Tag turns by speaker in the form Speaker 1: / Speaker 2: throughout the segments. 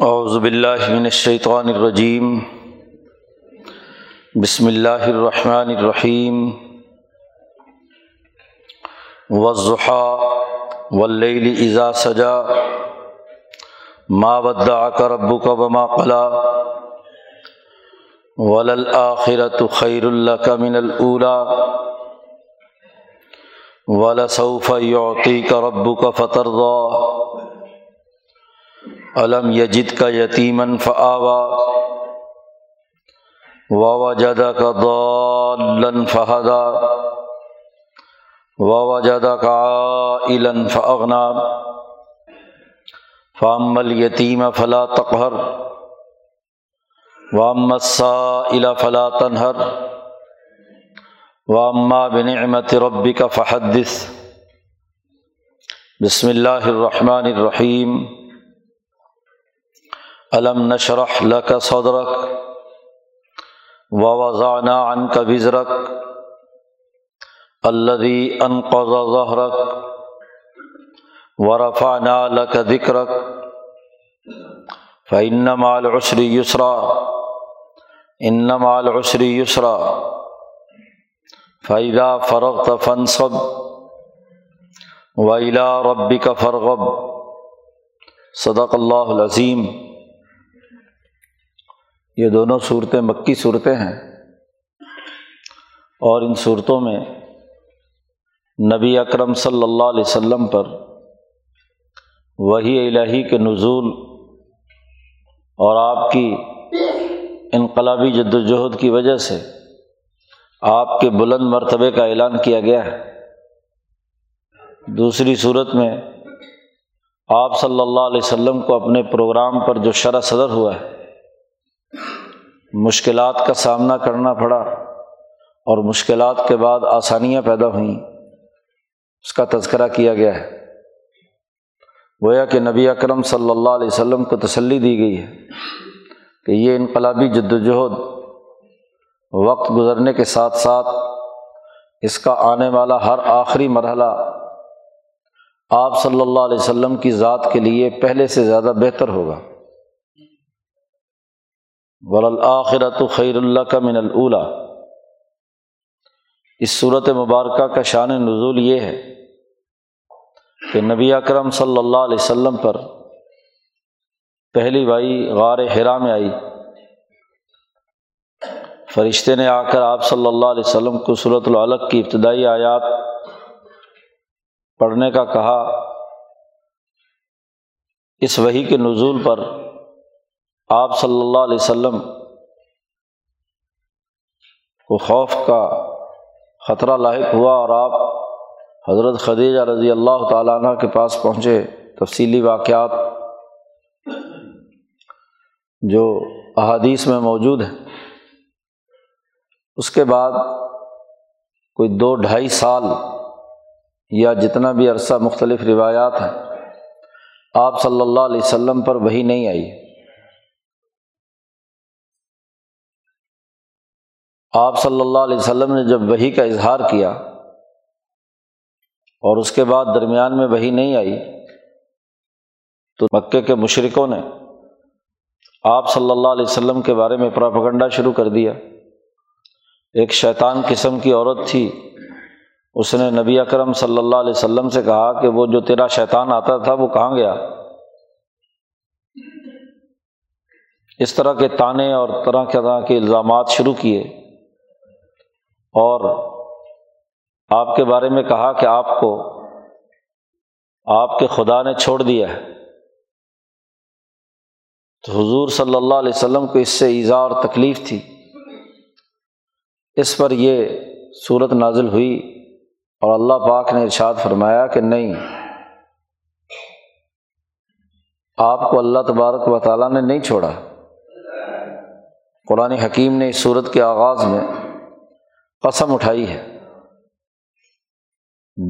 Speaker 1: اعوذ باللہ من الشیطان الرجیم۔ بسم اللہ الرحمن الرحیم۔ والضحى واللیل اذا سجا۔ ما ودعك ربك وما قلى وللآخرة خیر لك من الأولى ولسوف يعطيك ربك فترضى علم یجد کا یتیمن فعوا و جدا کا دالن فہدا و جدا کا علن فغنا فامل یتیم فلا تقہر وام سا فلا تنہر وامہ بنعمت ربی کا فحدث بسم اللہ الرحمن الرحیم علم نشرح لك صدرك ووضعنا عنك وزرك الذي انقض ظهرك ورفعنا لك ذكرك فإن مع العسر يسرا إن مع العسر يسرا فإذا فرغت فانصب وإلى ربك فارغب صدق اللہ العظیم یہ دونوں صورتیں مکی صورتیں ہیں اور ان صورتوں میں نبی اکرم صلی اللہ علیہ وسلم پر وہی الہی کے نزول اور آپ کی انقلابی جد وجہد کی وجہ سے آپ کے بلند مرتبے کا اعلان کیا گیا ہے۔ دوسری صورت میں آپ صلی اللہ علیہ وسلم کو اپنے پروگرام پر جو شرح صدر ہوا ہے مشکلات کا سامنا کرنا پڑا اور مشکلات کے بعد آسانیاں پیدا ہوئیں۔ اس کا تذکرہ کیا گیا ہے۔ گویا کہ نبی اکرم صلی اللہ علیہ وسلم کو تسلی دی گئی ہے کہ یہ انقلابی جد وجہد وقت گزرنے کے ساتھ ساتھ اس کا آنے والا ہر آخری مرحلہ آپ صلی اللہ علیہ وسلم کی ذات کے لیے پہلے سے زیادہ بہتر ہوگا۔ ولاآخرت خیر اللہ کا من الا اس صورت مبارکہ کا شان نزول یہ ہے کہ نبی اکرم صلی اللہ علیہ وسلم پر پہلی بھائی غار حرا میں آئی۔ فرشتے نے آ کر آپ صلی اللہ علیہ وسلم کو صورت العلق کی ابتدائی آیات پڑھنے کا کہا۔ اس وہی کے نزول پر آپ صلی اللہ علیہ وسلم کو خوف کا خطرہ لاحق ہوا اور آپ حضرت خدیجہ رضی اللہ تعالیٰ عنہ کے پاس پہنچے، تفصیلی واقعات جو احادیث میں موجود ہیں۔ اس کے بعد کوئی دو ڈھائی سال یا جتنا بھی عرصہ مختلف روایات ہیں، آپ صلی اللہ علیہ وسلم پر وہی نہیں آئی۔ آپ صلی اللہ علیہ وسلم نے جب وہی کا اظہار کیا اور اس کے بعد درمیان میں وہی نہیں آئی، تو مکے کے مشرقوں نے آپ صلی اللہ علیہ وسلم کے بارے میں پراپگنڈا شروع کر دیا۔ ایک شیطان قسم کی عورت تھی۔ اس نے نبی اکرم صلی اللہ علیہ وسلم سے کہا کہ وہ جو تیرا شیطان آتا تھا، وہ کہاں گیا؟ اس طرح کے تانے اور طرح طرح کے الزامات شروع کیے۔ اور آپ کے بارے میں کہا کہ آپ کو آپ کے خدا نے چھوڑ دیا ہے۔ تو حضور صلی اللہ علیہ وسلم کو اس سے ایزا اور تکلیف تھی۔ اس پر یہ صورت نازل ہوئی اور اللہ پاک نے ارشاد فرمایا کہ نہیں، آپ کو اللہ تبارک و تعالیٰ نے نہیں چھوڑا۔ قرآن حکیم نے اس صورت کے آغاز میں قسم اٹھائی ہے۔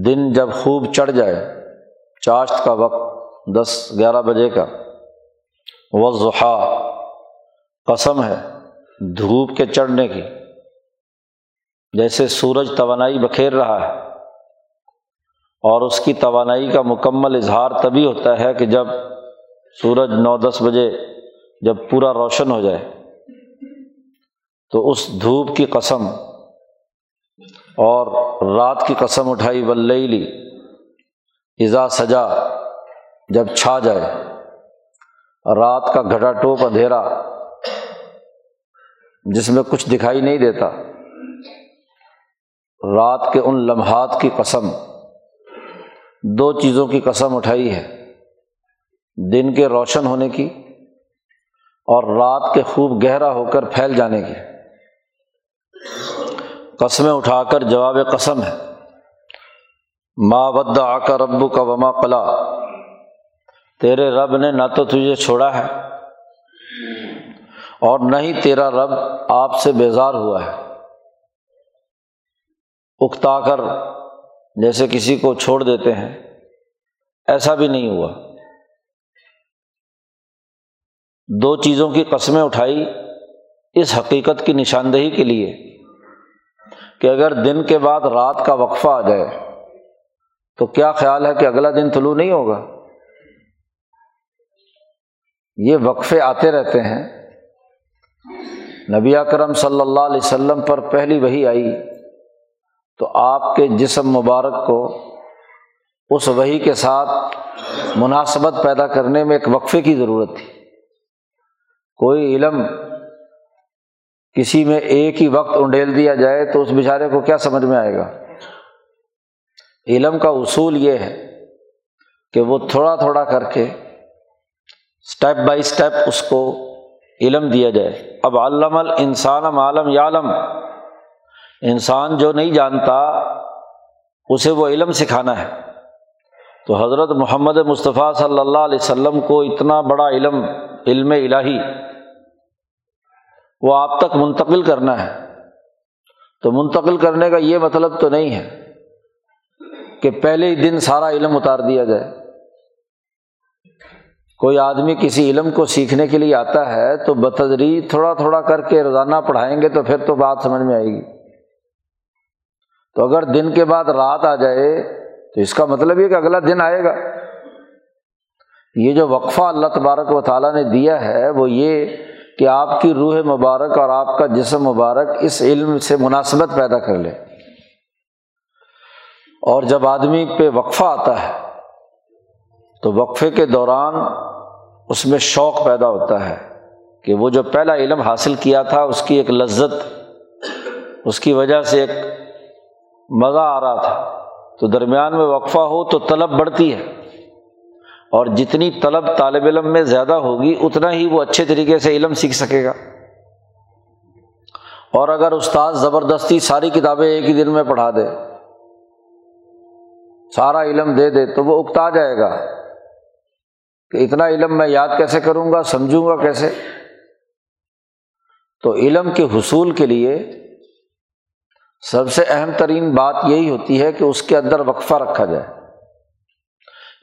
Speaker 1: دن جب خوب چڑھ جائے، چاشت کا وقت دس، گیارہ بجے کا وہ ضحا قسم ہے دھوپ کے چڑھنے کی، جیسے سورج توانائی بکھیر رہا ہے۔ اور اس کی توانائی کا مکمل اظہار تبھی ہوتا ہے کہ جب سورج نو دس بجے جب پورا روشن ہو جائے۔ تو اس دھوپ کی قسم اور رات کی قسم اٹھائی ولی ایزا سجا، جب چھا جائے۔ رات کا گھٹا ٹوپ اندھیرا، جس میں کچھ دکھائی نہیں دیتا۔ رات کے ان لمحات کی قسم، دو چیزوں کی قسم اٹھائی ہے۔ دن کے روشن ہونے کی اور رات کے خوب گہرا ہو کر پھیل جانے کی۔ قسمیں اٹھا کر جواب قسم ہے۔ ماں ود آ کر ربو کا وما قلا۔ تیرے رب نے نہ تو تجھے چھوڑا ہے اور نہ ہی تیرا رب آپ سے بیزار ہوا ہے۔ اکتا کر جیسے کسی کو چھوڑ دیتے ہیں۔ ایسا بھی نہیں ہوا۔ دو چیزوں کی قسمیں اٹھائی اس حقیقت کی نشاندہی کے لیے۔ کہ اگر دن کے بعد رات کا وقفہ آ جائے، تو کیا خیال ہے کہ اگلا دن طلوع نہیں ہوگا؟ یہ وقفے آتے رہتے ہیں۔ نبی اکرم صلی اللہ علیہ وسلم پر پہلی وہی آئی، تو آپ کے جسم مبارک کو اس وہی کے ساتھ مناسبت پیدا کرنے میں ایک وقفے کی ضرورت تھی۔ کوئی علم کسی میں ایک ہی وقت انڈیل دیا جائے تو اس بیچارے کو کیا سمجھ میں آئے گا؟ علم کا اصول یہ ہے کہ وہ تھوڑا تھوڑا کر کے اسٹیپ بائی اسٹیپ اس کو علم دیا جائے۔ اب علم الانسان عالم یالم انسان جو نہیں جانتا، اسے وہ علم سکھانا ہے۔ تو حضرت محمد مصطفیٰ صلی اللہ علیہ وسلم کو اتنا بڑا علم علم الہی وہ آپ تک منتقل کرنا ہے۔ تو منتقل کرنے کا یہ مطلب تو نہیں ہے کہ پہلے ہی دن سارا علم اتار دیا جائے۔ کوئی آدمی کسی علم کو سیکھنے کے لیے آتا ہے تو بتدری تھوڑا تھوڑا کر کے روزانہ پڑھائیں گے تو پھر تو بات سمجھ میں آئے گی۔ تو اگر دن کے بعد رات آ جائے تو اس کا مطلب یہ کہ اگلا دن آئے گا۔ یہ جو وقفہ اللہ تبارک و تعالیٰ نے دیا ہے وہ یہ کہ آپ کی روح مبارک اور آپ کا جسم مبارک اس علم سے مناسبت پیدا کر لے۔ اور جب آدمی پہ وقفہ آتا ہے، تو وقفے کے دوران اس میں شوق پیدا ہوتا ہے کہ وہ جو پہلا علم حاصل کیا تھا، اس کی ایک لذت، اس کی وجہ سے ایک مزہ آ رہا تھا۔ تو درمیان میں وقفہ ہو تو طلب بڑھتی ہے۔ اور جتنی طلب طالب علم میں زیادہ ہوگی، اتنا ہی وہ اچھے طریقے سے علم سیکھ سکے گا۔ اور اگر استاد زبردستی ساری کتابیں ایک ہی دن میں پڑھا دے، سارا علم دے دے، تو وہ اکتا جائے گا۔ کہ اتنا علم میں یاد کیسے کروں گا، سمجھوں گا کیسے؟ تو علم کے حصول کے لیے سب سے اہم ترین بات یہی ہوتی ہے کہ اس کے اندر وقفہ رکھا جائے۔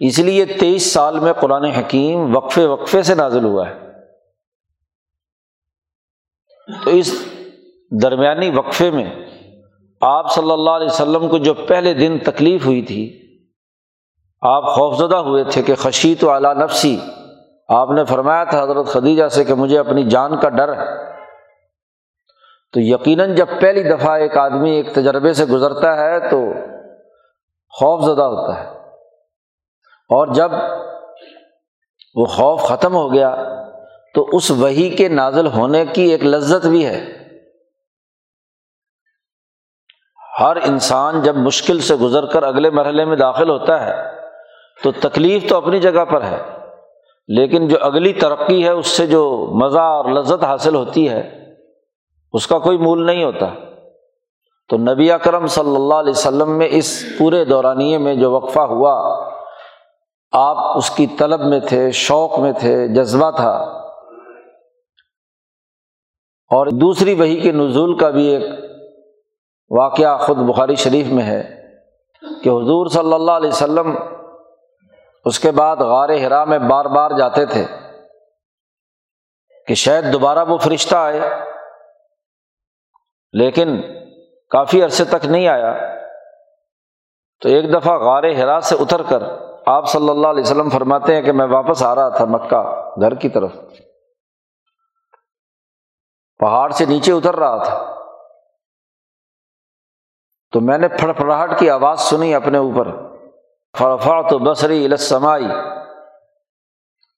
Speaker 1: اس لیے تیئیس سال میں قرآن حکیم وقفے وقفے سے نازل ہوا ہے۔ تو اس درمیانی وقفے میں آپ صلی اللہ علیہ وسلم کو جو پہلے دن تکلیف ہوئی تھی، آپ خوفزدہ ہوئے تھے کہ خشی تو اعلیٰ نفسی۔ آپ نے فرمایا تھا حضرت خدیجہ سے کہ مجھے اپنی جان کا ڈر ہے۔ تو یقیناً جب پہلی دفعہ ایک آدمی ایک تجربے سے گزرتا ہے تو خوف زدہ ہوتا ہے۔ اور جب وہ خوف ختم ہو گیا تو اس وہی کے نازل ہونے کی ایک لذت بھی ہے۔ ہر انسان جب مشکل سے گزر کر اگلے مرحلے میں داخل ہوتا ہے تو تکلیف تو اپنی جگہ پر ہے، لیکن جو اگلی ترقی ہے، اس سے جو مزہ اور لذت حاصل ہوتی ہے، اس کا کوئی مول نہیں ہوتا۔ تو نبی اکرم صلی اللہ علیہ وسلم میں اس پورے دورانیے میں جو وقفہ ہوا آپ اس کی طلب میں تھے، شوق میں تھے، جذبہ تھا۔ اور دوسری وہی کے نزول کا بھی ایک واقعہ خود بخاری شریف میں ہے کہ حضور صلی اللہ علیہ وسلم اس کے بعد غار ہرا میں بار بار جاتے تھے کہ شاید دوبارہ وہ فرشتہ آئے، لیکن کافی عرصے تک نہیں آیا۔ تو ایک دفعہ غار ہرا سے اتر کر آپ صلی اللہ علیہ وسلم فرماتے ہیں کہ میں واپس آ رہا تھا مکہ، گھر کی طرف۔ پہاڑ سے نیچے اتر رہا تھا۔ تو میں نے پھڑ پھڑاہٹ کی آواز سنی اپنے اوپر۔ فرفا تو بصری السمائی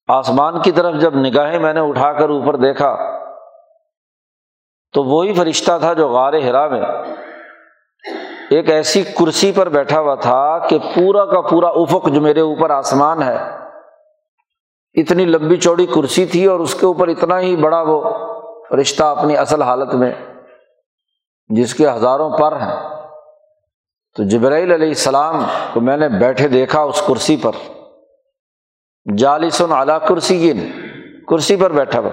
Speaker 1: آسمان کی طرف جب نگاہیں میں نے اٹھا کر اوپر دیکھا، تو وہی فرشتہ تھا جو غار ہرا میں۔ ایک ایسی کرسی پر بیٹھا ہوا تھا کہ پورا کا پورا افق جو میرے اوپر آسمان ہے، اتنی لمبی چوڑی کرسی تھی اور اس کے اوپر اتنا ہی بڑا وہ فرشتہ اپنی اصل حالت میں، جس کے ہزاروں پر ہیں۔ تو جبرائیل علیہ السلام کو میں نے بیٹھے دیکھا اس کرسی پر۔ جالسن اعلیٰ کرسی کرسی پر بیٹھا ہوا۔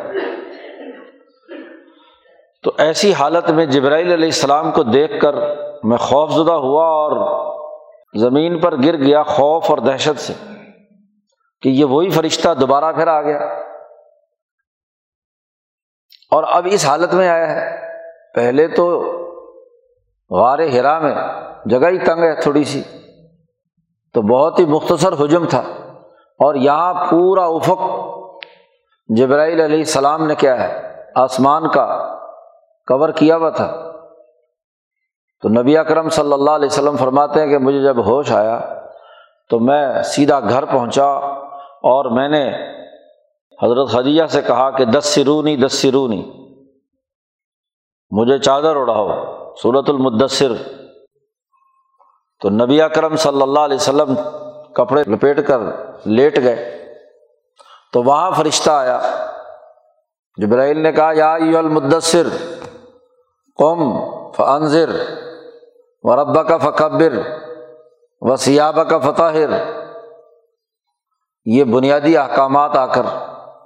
Speaker 1: تو ایسی حالت میں جبرائیل علیہ السلام کو دیکھ کر میں خوف زدہ ہوا اور زمین پر گر گیا خوف اور دہشت سے کہ یہ وہی فرشتہ دوبارہ پھر آ گیا۔ اور اب اس حالت میں آیا ہے۔ پہلے تو غار ہرا میں جگہ ہی تنگ ہے تھوڑی سی، تو بہت ہی مختصر حجم تھا۔ اور یہاں پورا افق جبرائیل علیہ السلام نے کیا ہے۔ آسمان کا کور کیا ہوا تھا۔ تو نبی اکرم صلی اللہ علیہ وسلم فرماتے ہیں کہ مجھے جب ہوش آیا تو میں سیدھا گھر پہنچا اور میں نے حضرت خدیجہ سے کہا کہ دس سرونی دس سرونی مجھے چادر اڑاؤ صورت المدثر۔ تو نبی اکرم صلی اللہ علیہ وسلم کپڑے لپیٹ کر لیٹ گئے۔ تو وہاں فرشتہ آیا۔ جبرائیل نے کہا، یا المدثر قم فنظر و ربا کا فقبر و سیابہ کا فتحر یہ بنیادی احکامات آ کر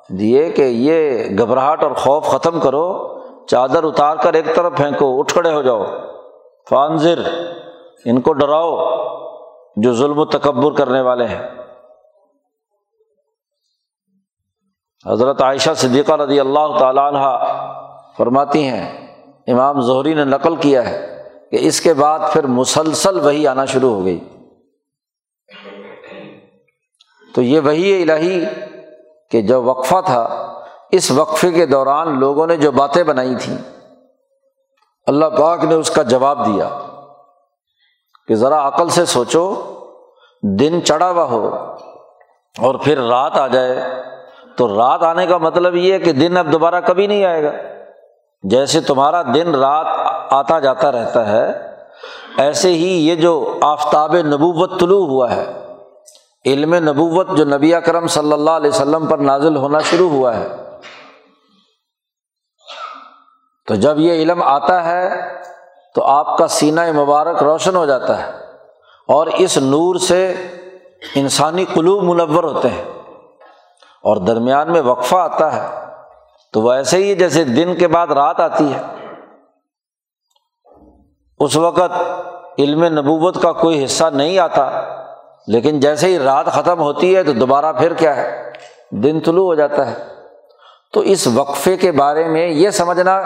Speaker 1: دیے کہ یہ گھبراہٹ اور خوف ختم کرو، چادر اتار کر ایک طرف پھینکو، اٹھ کھڑے ہو جاؤ۔ فانزر ان کو ڈراؤ جو ظلم و تکبر کرنے والے ہیں۔ حضرت عائشہ صدیقہ رضی اللہ تعالیٰ عنہ فرماتی ہیں امام ظہری نے نقل کیا ہے کہ اس کے بعد پھر مسلسل وہی آنا شروع ہو گئی۔ تو یہ وہی الہی کہ جو وقفہ تھا، اس وقفے کے دوران لوگوں نے جو باتیں بنائی تھیں، اللہ پاک نے اس کا جواب دیا کہ ذرا عقل سے سوچو، دن چڑھا ہوا ہو اور پھر رات آ جائے۔ تو رات آنے کا مطلب یہ ہے کہ دن اب دوبارہ کبھی نہیں آئے گا۔ جیسے تمہارا دن رات آتا جاتا رہتا ہے، ایسے ہی یہ جو آفتاب نبوت طلوع ہوا ہے، علم نبوت جو نبی اکرم صلی اللہ علیہ وسلم پر نازل ہونا شروع ہوا ہے۔ تو جب یہ علم آتا ہے، تو آپ کا سینہ مبارک روشن ہو جاتا ہے اور اس نور سے انسانی قلوب منور ہوتے ہیں اور درمیان میں وقفہ آتا ہے۔ تو وہ ایسے ہی جیسے دن کے بعد رات آتی ہے۔ اس وقت علم نبوت کا کوئی حصہ نہیں آتا، لیکن جیسے ہی رات ختم ہوتی ہے تو دوبارہ پھر کیا ہے؟ دن طلوع ہو جاتا ہے۔ تو اس وقفے کے بارے میں یہ سمجھنا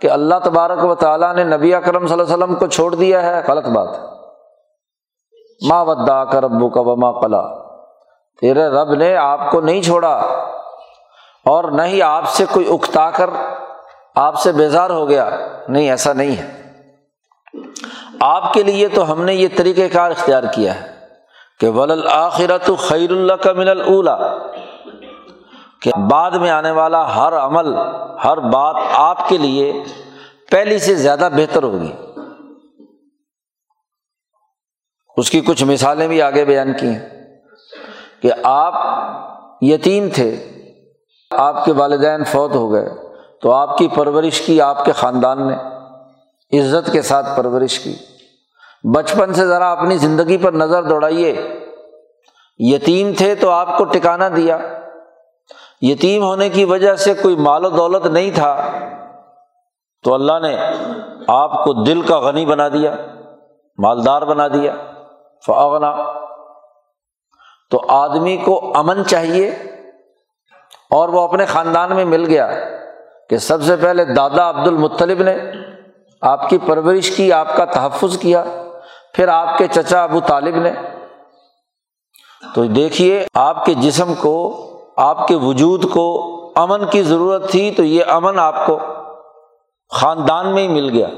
Speaker 1: کہ اللہ تبارک و تعالیٰ نے نبی اکرم صلی اللہ علیہ وسلم کو چھوڑ دیا ہے، غلط بات۔ ماں ودا کا ربو کا وما قلا تیرے رب نے آپ کو نہیں چھوڑا اور نہ ہی آپ سے کوئی اکتا کر آپ سے بیزار ہو گیا۔ نہیں، ایسا نہیں ہے۔ آپ کے لیے تو ہم نے یہ طریقۂ کار اختیار کیا ہے کہ ول آخرت خیر اللہ کا من الا کہ بعد میں آنے والا ہر عمل، ہر بات آپ کے لیے پہلی سے زیادہ بہتر ہوگی۔ اس کی کچھ مثالیں بھی آگے بیان کی ہیں کہ آپ یتیم تھے۔ آپ کے والدین فوت ہو گئے تو آپ کی پرورش کی آپ کے خاندان نے، عزت کے ساتھ پرورش کی۔ بچپن سے ذرا اپنی زندگی پر نظر دوڑائیے۔ یتیم تھے تو آپ کو ٹکانا دیا۔ یتیم ہونے کی وجہ سے کوئی مال و دولت نہیں تھا۔ تو اللہ نے آپ کو دل کا غنی بنا دیا، مالدار بنا دیا۔ فاغنا تو آدمی کو امن چاہیے۔ اور وہ اپنے خاندان میں مل گیا کہ سب سے پہلے دادا عبد المطلب نے آپ کی پرورش کی، آپ کا تحفظ کیا، پھر آپ کے چچا ابو طالب نے۔ تو دیکھیے، آپ کے جسم کو، آپ کے وجود کو امن کی ضرورت تھی تو یہ امن آپ کو خاندان میں ہی مل گیا۔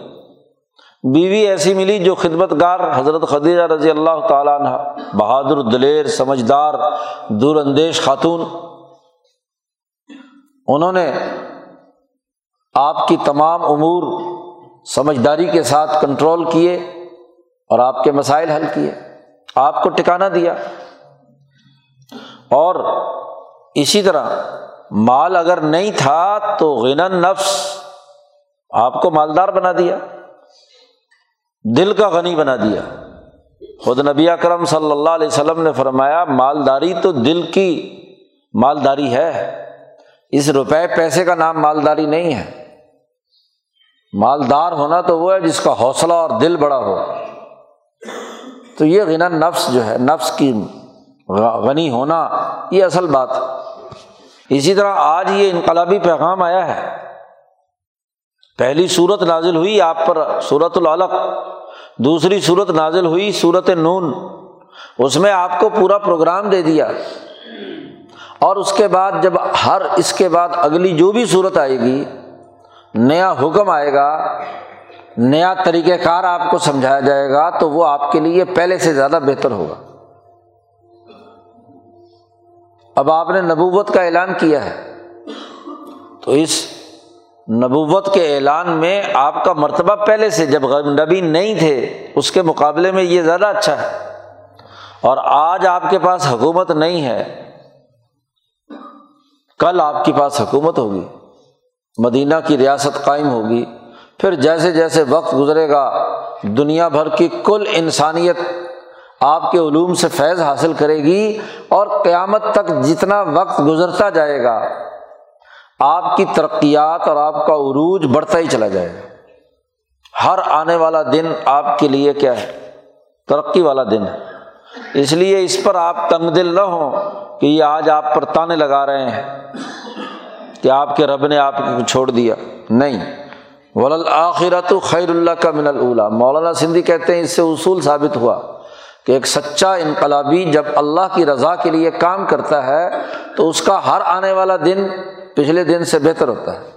Speaker 1: بیوی ایسی ملی جو خدمت گار حضرت خدیجہ رضی اللہ تعالیٰ عنہ، بہادر دلیر سمجھدار، دور اندیش خاتون۔ انہوں نے آپ کی تمام امور سمجھداری کے ساتھ کنٹرول کیے اور آپ کے مسائل حل کیے۔ آپ کو ٹکانا دیا۔ اور اسی طرح مال اگر نہیں تھا تو غن نفس آپ کو مالدار بنا دیا۔ دل کا غنی بنا دیا۔ خود نبی اکرم صلی اللہ علیہ وسلم نے فرمایا، مالداری تو دل کی مالداری ہے۔ اس روپے پیسے کا نام مالداری نہیں ہے۔ مالدار ہونا تو وہ ہے جس کا حوصلہ اور دل بڑا ہو۔ تو یہ غنا نفس جو ہے، نفس کی غنی ہونا، یہ اصل بات۔ اسی طرح آج یہ انقلابی پیغام آیا ہے۔ پہلی صورت نازل ہوئی آپ پر صورت العلق، دوسری صورت نازل ہوئی صورت نون۔ اس میں آپ کو پورا پروگرام دے دیا۔ اور اس کے بعد جب ہر اس کے بعد اگلی جو بھی صورت آئے گی، نیا حکم آئے گا، نیا طریقۂ کار آپ کو سمجھایا جائے گا، تو وہ آپ کے لیے پہلے سے زیادہ بہتر ہوگا۔ اب آپ نے نبوت کا اعلان کیا ہے، تو اس نبوت کے اعلان میں آپ کا مرتبہ پہلے سے، جب نبی نہیں تھے، اس کے مقابلے میں یہ زیادہ اچھا ہے۔ اور آج آپ کے پاس حکومت نہیں ہے کل آپ کے پاس حکومت ہوگی، مدینہ کی ریاست قائم ہوگی، پھر جیسے جیسے وقت گزرے گا، دنیا بھر کی کل انسانیت آپ کے علوم سے فیض حاصل کرے گی اور قیامت تک جتنا وقت گزرتا جائے گا، آپ کی ترقیات اور آپ کا عروج بڑھتا ہی چلا جائے گا۔ ہر آنے والا دن آپ کے لیے کیا ہے؟ ترقی والا دن ہے۔ اس لیے اس پر آپ تنگ دل نہ ہوں کہ یہ آج آپ پر تانے لگا رہے ہیں کہ آپ کے رب نے آپ کو چھوڑ دیا۔ نہیں۔ ولآخرت خیر اللہ کا من اللہ مولانا سندھی کہتے ہیں اس سے اصول ثابت ہوا کہ ایک سچا انقلابی جب اللہ کی رضا کے لیے کام کرتا ہے تو اس کا ہر آنے والا دن پچھلے دن سے بہتر ہوتا ہے۔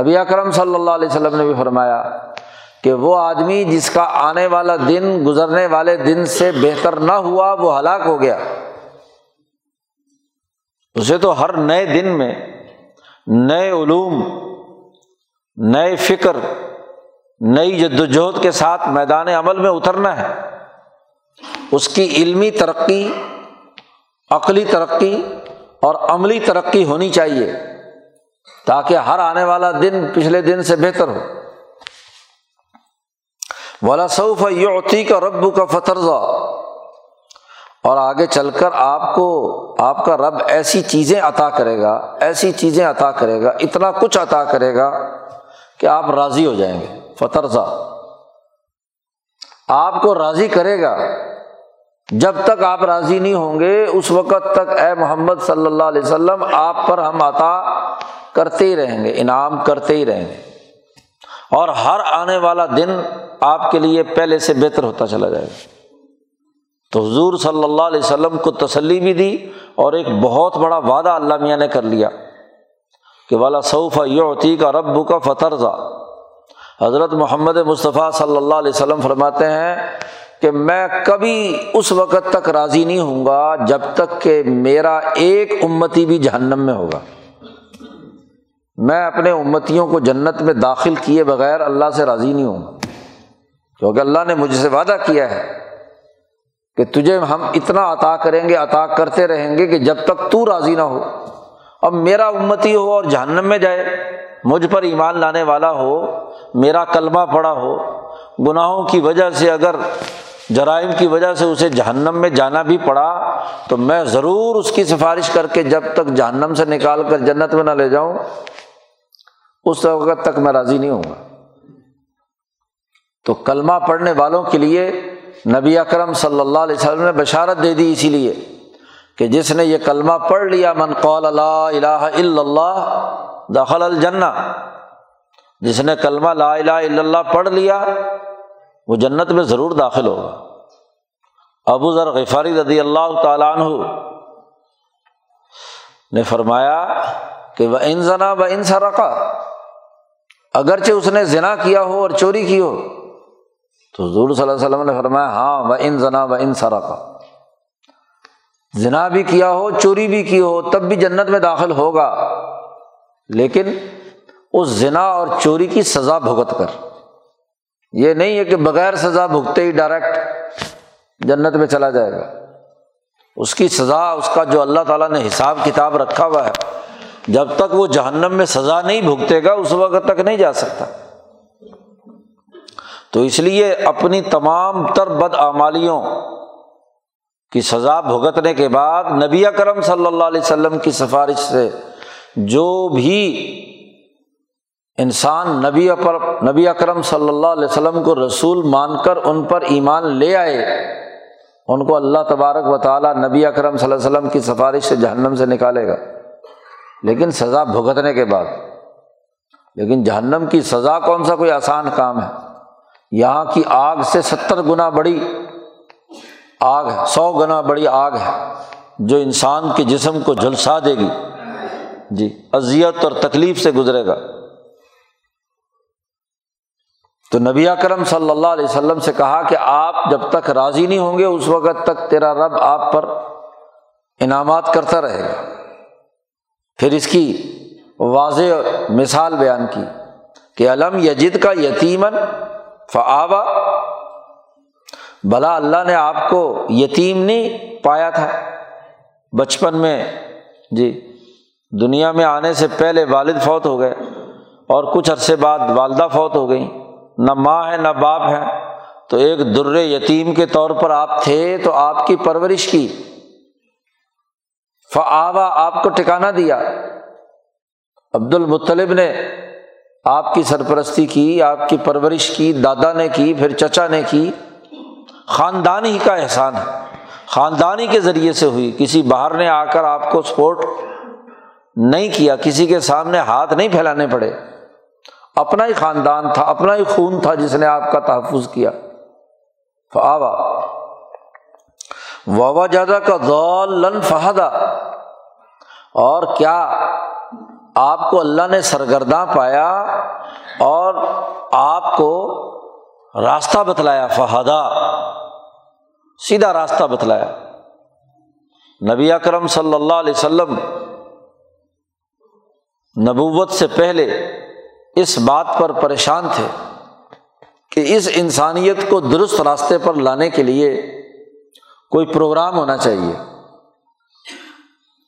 Speaker 1: نبی اکرم صلی اللہ علیہ وسلم نے بھی فرمایا کہ وہ آدمی جس کا آنے والا دن گزرنے والے دن سے بہتر نہ ہوا، وہ ہلاک ہو گیا۔ اسے تو ہر نئے دن میں نئے علوم، نئے فکر، نئی جد وجہد کے ساتھ میدان عمل میں اترنا ہے۔ اس کی علمی ترقی، عقلی ترقی اور عملی ترقی ہونی چاہیے تاکہ ہر آنے والا دن پچھلے دن سے بہتر ہو۔ والا صوف یوتی کا رب کا فترزہ اور آگے چل کر آپ کو، آپ کا رب ایسی چیزیں عطا کرے گا، ایسی چیزیں عطا کرے گا، اتنا کچھ عطا کرے گا کہ آپ راضی ہو جائیں گے۔ فترزہ آپ کو راضی کرے گا۔ جب تک آپ راضی نہیں ہوں گے، اس وقت تک اے محمد صلی اللہ علیہ وسلم، آپ پر ہم عطا کرتے ہی رہیں گے، انعام کرتے ہی رہیں گے۔ اور ہر آنے والا دن آپ کے لیے پہلے سے بہتر ہوتا چلا جائے گا۔ تو حضور صلی اللہ علیہ وسلم کو تسلی بھی دی اور ایک بہت بڑا وعدہ اللہ میاں نے کر لیا کہ والا صوف یوتی کا رب کا فترزہ حضرت محمد مصطفیٰ صلی اللہ علیہ وسلم فرماتے ہیں کہ میں کبھی اس وقت تک راضی نہیں ہوں گا جب تک کہ میرا ایک امتی بھی جہنم میں ہوگا۔ میں اپنے امتیوں کو جنت میں داخل کیے بغیر اللہ سے راضی نہیں ہوں۔ گا کیونکہ اللہ نے مجھ سے وعدہ کیا ہے کہ تجھے ہم اتنا عطا کریں گے، عطا کرتے رہیں گے کہ جب تک تو راضی نہ ہو۔ اب میرا امتی ہو اور جہنم میں جائے، مجھ پر ایمان لانے والا ہو، میرا کلمہ پڑا ہو، گناہوں کی وجہ سے اگر، جرائم کی وجہ سے اسے جہنم میں جانا بھی پڑا، تو میں ضرور اس کی سفارش کر کے جب تک جہنم سے نکال کر جنت میں نہ لے جاؤں، اس وقت تک میں راضی نہیں ہوں گا۔ تو کلمہ پڑھنے والوں کے لیے نبی اکرم صلی اللہ علیہ وسلم نے بشارت دے دی اسی لیے کہ جس نے یہ کلمہ پڑھ لیا، من قول اللہ الہ الا اللہ دخل الجنہ، جس نے کلمہ لا الہ الا اللہ پڑھ لیا، وہ جنت میں ضرور داخل ہوگا۔ ابو ذر غفاری رضی اللہ تعالیٰ عنہ نے فرمایا کہ وہ ان زنا و ان سرقا اگرچہ اس نے زنا کیا ہو اور چوری کی ہو تو حضور صلی اللہ علیہ وسلم نے فرمایا ہاں وہ ان زنا و ان سرقا زنا بھی کیا ہو، چوری بھی کی ہو، تب بھی جنت میں داخل ہوگا۔ لیکن اس زنا اور چوری کی سزا بھگت کر۔ یہ نہیں ہے کہ بغیر سزا بھگتے ہی ڈائریکٹ جنت میں چلا جائے گا۔ اس کی سزا، اس کا جو اللہ تعالیٰ نے حساب کتاب رکھا ہوا ہے، جب تک وہ جہنم میں سزا نہیں بھگتے گا، اس وقت تک نہیں جا سکتا۔ تو اس لیے اپنی تمام تر بد اعمالیوں کی سزا بھگتنے کے بعد نبی کرم صلی اللہ علیہ وسلم کی سفارش سے جو بھی انسان نبی پر نبی اکرم صلی اللہ علیہ وسلم کو رسول مان کر ان پر ایمان لے آئے، ان کو اللہ تبارک و تعالیٰ نبی اکرم صلی اللہ علیہ وسلم کی سفارش سے جہنم سے نکالے گا۔ لیکن سزا بھگتنے کے بعد۔ لیکن جہنم کی سزا کون سا کوئی آسان کام ہے؟ یہاں کی آگ سے ستر گنا بڑی آگ ہے، سو گنا بڑی آگ ہے، جو انسان کے جسم کو جھلسا دے گی۔ جی اذیت اور تکلیف سے گزرے گا۔ تو نبی کرم صلی اللہ علیہ وسلم سے کہا کہ آپ جب تک راضی نہیں ہوں گے، اس وقت تک تیرا رب آپ پر انعامات کرتا رہے گا۔ پھر اس کی واضح مثال بیان کی کہ علم یجد کا یتیمن فعبا بھلا اللہ نے آپ کو یتیم نہیں پایا تھا۔ بچپن میں جی دنیا میں آنے سے پہلے والد فوت ہو گئے اور کچھ عرصے بعد والدہ فوت ہو گئیں۔ نہ ماں ہے، نہ باپ ہے۔ تو ایک در یتیم کے طور پر آپ تھے تو آپ کی پرورش کی۔ فعوا آپ کو ٹکانا دیا۔ عبد المطلب نے آپ کی سرپرستی کی، آپ کی پرورش کی، دادا نے کی، پھر چچا نے کی۔ خاندانی کا احسان ہے۔ خاندانی کے ذریعے سے ہوئی۔ کسی باہر نے آ کر آپ کو سپورٹ نہیں کیا، کسی کے سامنے ہاتھ نہیں پھیلانے پڑے۔ اپنا ہی خاندان تھا، اپنا ہی خون تھا جس نے آپ کا تحفظ کیا۔ فعوا وبا جادہ کا ذول فہدا۔ اور کیا آپ کو اللہ نے سرگرداں پایا اور آپ کو راستہ بتلایا، فہدا، سیدھا راستہ بتلایا۔ نبی اکرم صلی اللہ علیہ وسلم نبوت سے پہلے اس بات پر پریشان تھے کہ اس انسانیت کو درست راستے پر لانے کے لیے کوئی پروگرام ہونا چاہیے۔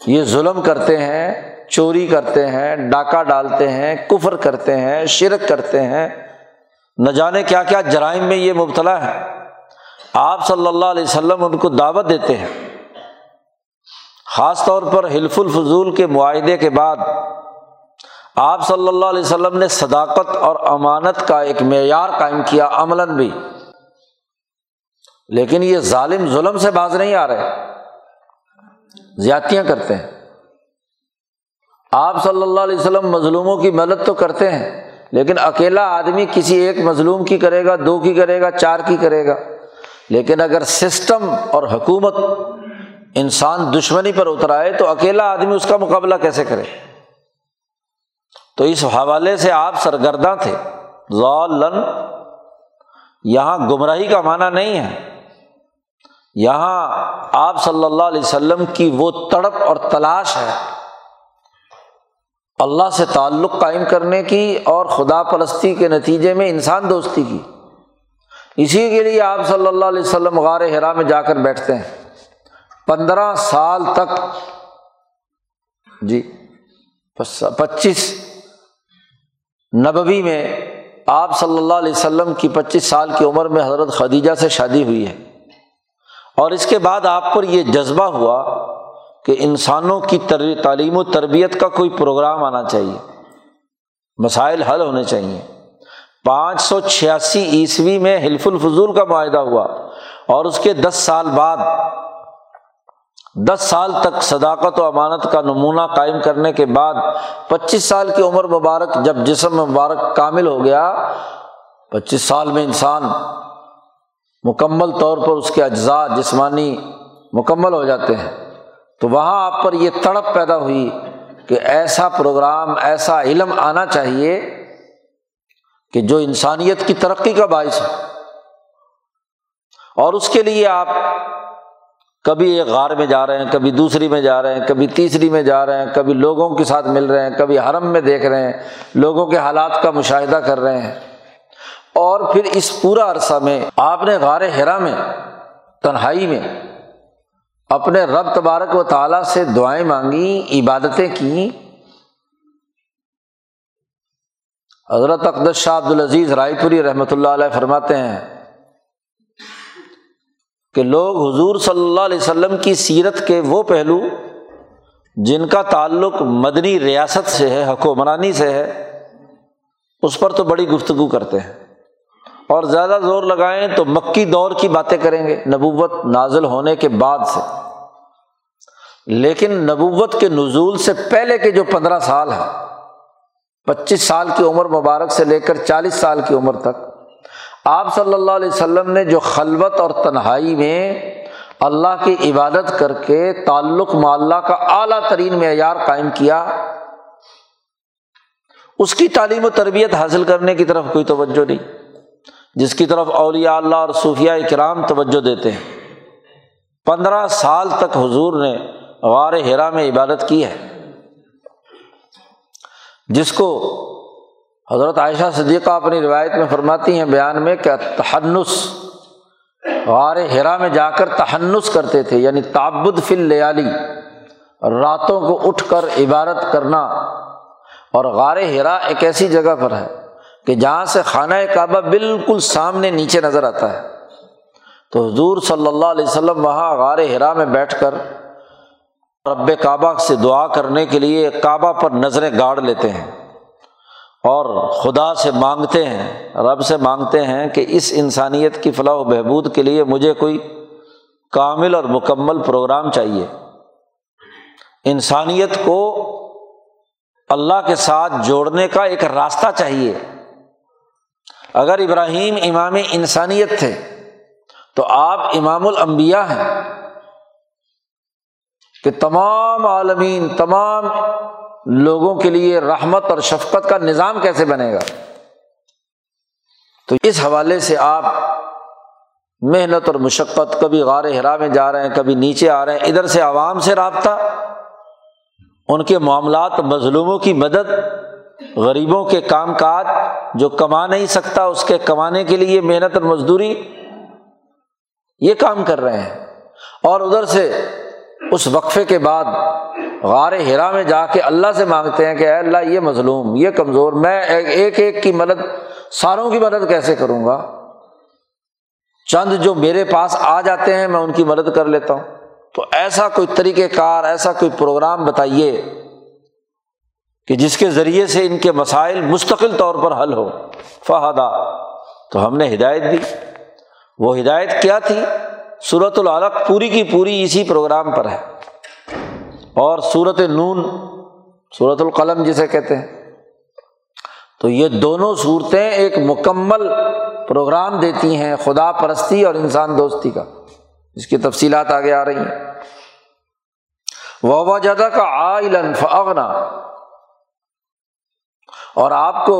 Speaker 1: یہ ظلم کرتے ہیں چوری کرتے ہیں، ڈاکہ ڈالتے ہیں، کفر کرتے ہیں، شرک کرتے ہیں۔ نہ جانے کیا کیا جرائم میں یہ مبتلا ہے۔ آپ صلی اللہ علیہ وسلم ان کو دعوت دیتے ہیں۔ خاص طور پر حلف الفضول کے معاہدے کے بعد آپ صلی اللہ علیہ وسلم نے صداقت اور امانت کا ایک معیار قائم کیا عملاً بھی۔ لیکن یہ ظالم ظلم سے باز نہیں آ رہے۔ زیادتیاں کرتے ہیں۔ آپ صلی اللہ علیہ وسلم مظلوموں کی مدد تو کرتے ہیں، لیکن اکیلا آدمی کسی ایک مظلوم کی کرے گا، دو کی کرے گا، چار کی کرے گا۔ لیکن اگر سسٹم اور حکومت انسان دشمنی پر اتر آئے تو اکیلا آدمی اس کا مقابلہ کیسے کرے؟ تو اس حوالے سے آپ سرگرداں تھے۔ ضالن، یہاں گمراہی کا معنی نہیں ہے۔ یہاں آپ صلی اللہ علیہ وسلم کی وہ تڑپ اور تلاش ہے۔ اللہ سے تعلق قائم کرنے کی اور خدا پرستی کے نتیجے میں انسان دوستی کی۔ اسی کے لیے آپ صلی اللہ علیہ وسلم غار ہرا میں جا کر بیٹھتے ہیں۔ پندرہ سال تک۔ جی۔ پچیس۔ نبوی میں آپ صلی اللہ علیہ وسلم کی پچیس سال کی عمر میں حضرت خدیجہ سے شادی ہوئی ہے۔ اور اس کے بعد آپ پر یہ جذبہ ہوا کہ انسانوں کی تعلیم و تربیت کا کوئی پروگرام آنا چاہیے۔ مسائل حل ہونے چاہیے۔ پانچ سو چھیاسی عیسوی میں حلف الفضول کا معاہدہ ہوا اور اس کے دس سال بعد، دس سال تک صداقت و امانت کا نمونہ قائم کرنے کے بعد، پچیس سال کی عمر مبارک جب جسم مبارک کامل ہو گیا، پچیس سال میں انسان مکمل طور پر اس کے اجزاء جسمانی مکمل ہو جاتے ہیں۔ تو وہاں آپ پر یہ تڑپ پیدا ہوئی کہ ایسا پروگرام، ایسا علم آنا چاہیے کہ جو انسانیت کی ترقی کا باعث ہو۔ اور اس کے لیے آپ کبھی ایک غار میں جا رہے ہیں، کبھی دوسری میں جا رہے ہیں، کبھی تیسری میں جا رہے ہیں، کبھی لوگوں کے ساتھ مل رہے ہیں، کبھی حرم میں دیکھ رہے ہیں، لوگوں کے حالات کا مشاہدہ کر رہے ہیں۔ اور پھر اس پورا عرصہ میں آپ نے غار ہرا میں، تنہائی میں اپنے رب تبارک و تعالیٰ سے دعائیں مانگی، عبادتیں کیں حضرت اقدس شاہ عبد العزیز رائے پوری رحمۃ اللہ علیہ فرماتے ہیں کہ لوگ حضور صلی اللہ علیہ وسلم کی سیرت کے وہ پہلو جن کا تعلق مدنی ریاست سے ہے، حکمرانی سے ہے، اس پر تو بڑی گفتگو کرتے ہیں۔ اور زیادہ زور لگائیں تو مکی دور کی باتیں کریں گے نبوت نازل ہونے کے بعد سے۔ لیکن نبوت کے نزول سے پہلے کے جو پندرہ سال ہیں، پچیس سال کی عمر مبارک سے لے کر چالیس سال کی عمر تک، آپ صلی اللہ علیہ وسلم نے جو خلوت اور تنہائی میں اللہ کی عبادت کر کے تعلق معلّہ کا اعلیٰ ترین معیار قائم کیا، اس کی تعلیم و تربیت حاصل کرنے کی طرف کوئی توجہ نہیں۔ جس کی طرف اولیاء اللہ اور صوفیہ کرام توجہ دیتے ہیں۔ پندرہ سال تک حضور نے غار ہیرا میں عبادت کی ہے۔ جس کو حضرت عائشہ صدیقہ اپنی روایت میں فرماتی ہیں بیان میں کہ تہنس غار ہرا میں جا کر تہنس کرتے تھے یعنی تعبد فل لیالی راتوں کو اٹھ کر عبادت کرنا۔ اور غار ہرا ایک ایسی جگہ پر ہے کہ جہاں سے خانہ کعبہ بالکل سامنے نیچے نظر آتا ہے، تو حضور صلی اللہ علیہ وسلم وہاں غار ہرا میں بیٹھ کر رب کعبہ سے دعا کرنے کے لیے کعبہ پر نظریں گاڑ لیتے ہیں اور خدا سے مانگتے ہیں، رب سے مانگتے ہیں کہ اس انسانیت کی فلاح و بہبود کے لیے مجھے کوئی کامل اور مکمل پروگرام چاہیے۔ انسانیت کو اللہ کے ساتھ جوڑنے کا ایک راستہ چاہیے۔ اگر ابراہیم امام انسانیت تھے، تو آپ امام الانبیاء ہیں کہ تمام عالمین، تمام لوگوں کے لیے رحمت اور شفقت کا نظام کیسے بنے گا؟ تو اس حوالے سے آپ محنت اور مشقت، کبھی غار ہرا میں جا رہے ہیں، کبھی نیچے آ رہے ہیں، ادھر سے عوام سے رابطہ، ان کے معاملات مظلوموں کی مدد غریبوں کے کام کاج جو کما نہیں سکتا اس کے کمانے کے لیے محنت اور مزدوری یہ کام کر رہے ہیں۔ اور ادھر سے اس وقفے کے بعد غار ہرا میں جا کے اللہ سے مانگتے ہیں کہ اے اللہ یہ مظلوم، یہ کمزور، میں ایک ایک کی مدد، ساروں کی مدد کیسے کروں گا؟ چند جو میرے پاس آ جاتے ہیں، میں ان کی مدد کر لیتا ہوں۔ تو ایسا کوئی طریقہ کار، ایسا کوئی پروگرام بتائیے کہ جس کے ذریعے سے ان کے مسائل مستقل طور پر حل ہو فہدا، تو ہم نے ہدایت دی۔ وہ ہدایت کیا تھی؟ صورت العلق پوری کی پوری اسی پروگرام پر ہے۔ اور صورت نون صورت القلم جسے کہتے ہیں۔ تو یہ دونوں صورتیں ایک مکمل پروگرام دیتی ہیں خدا پرستی اور انسان دوستی کا، جس کی تفصیلات آگے آ رہی ہیں۔ وبا جدہ کا آئلن فغنا اور آپ کو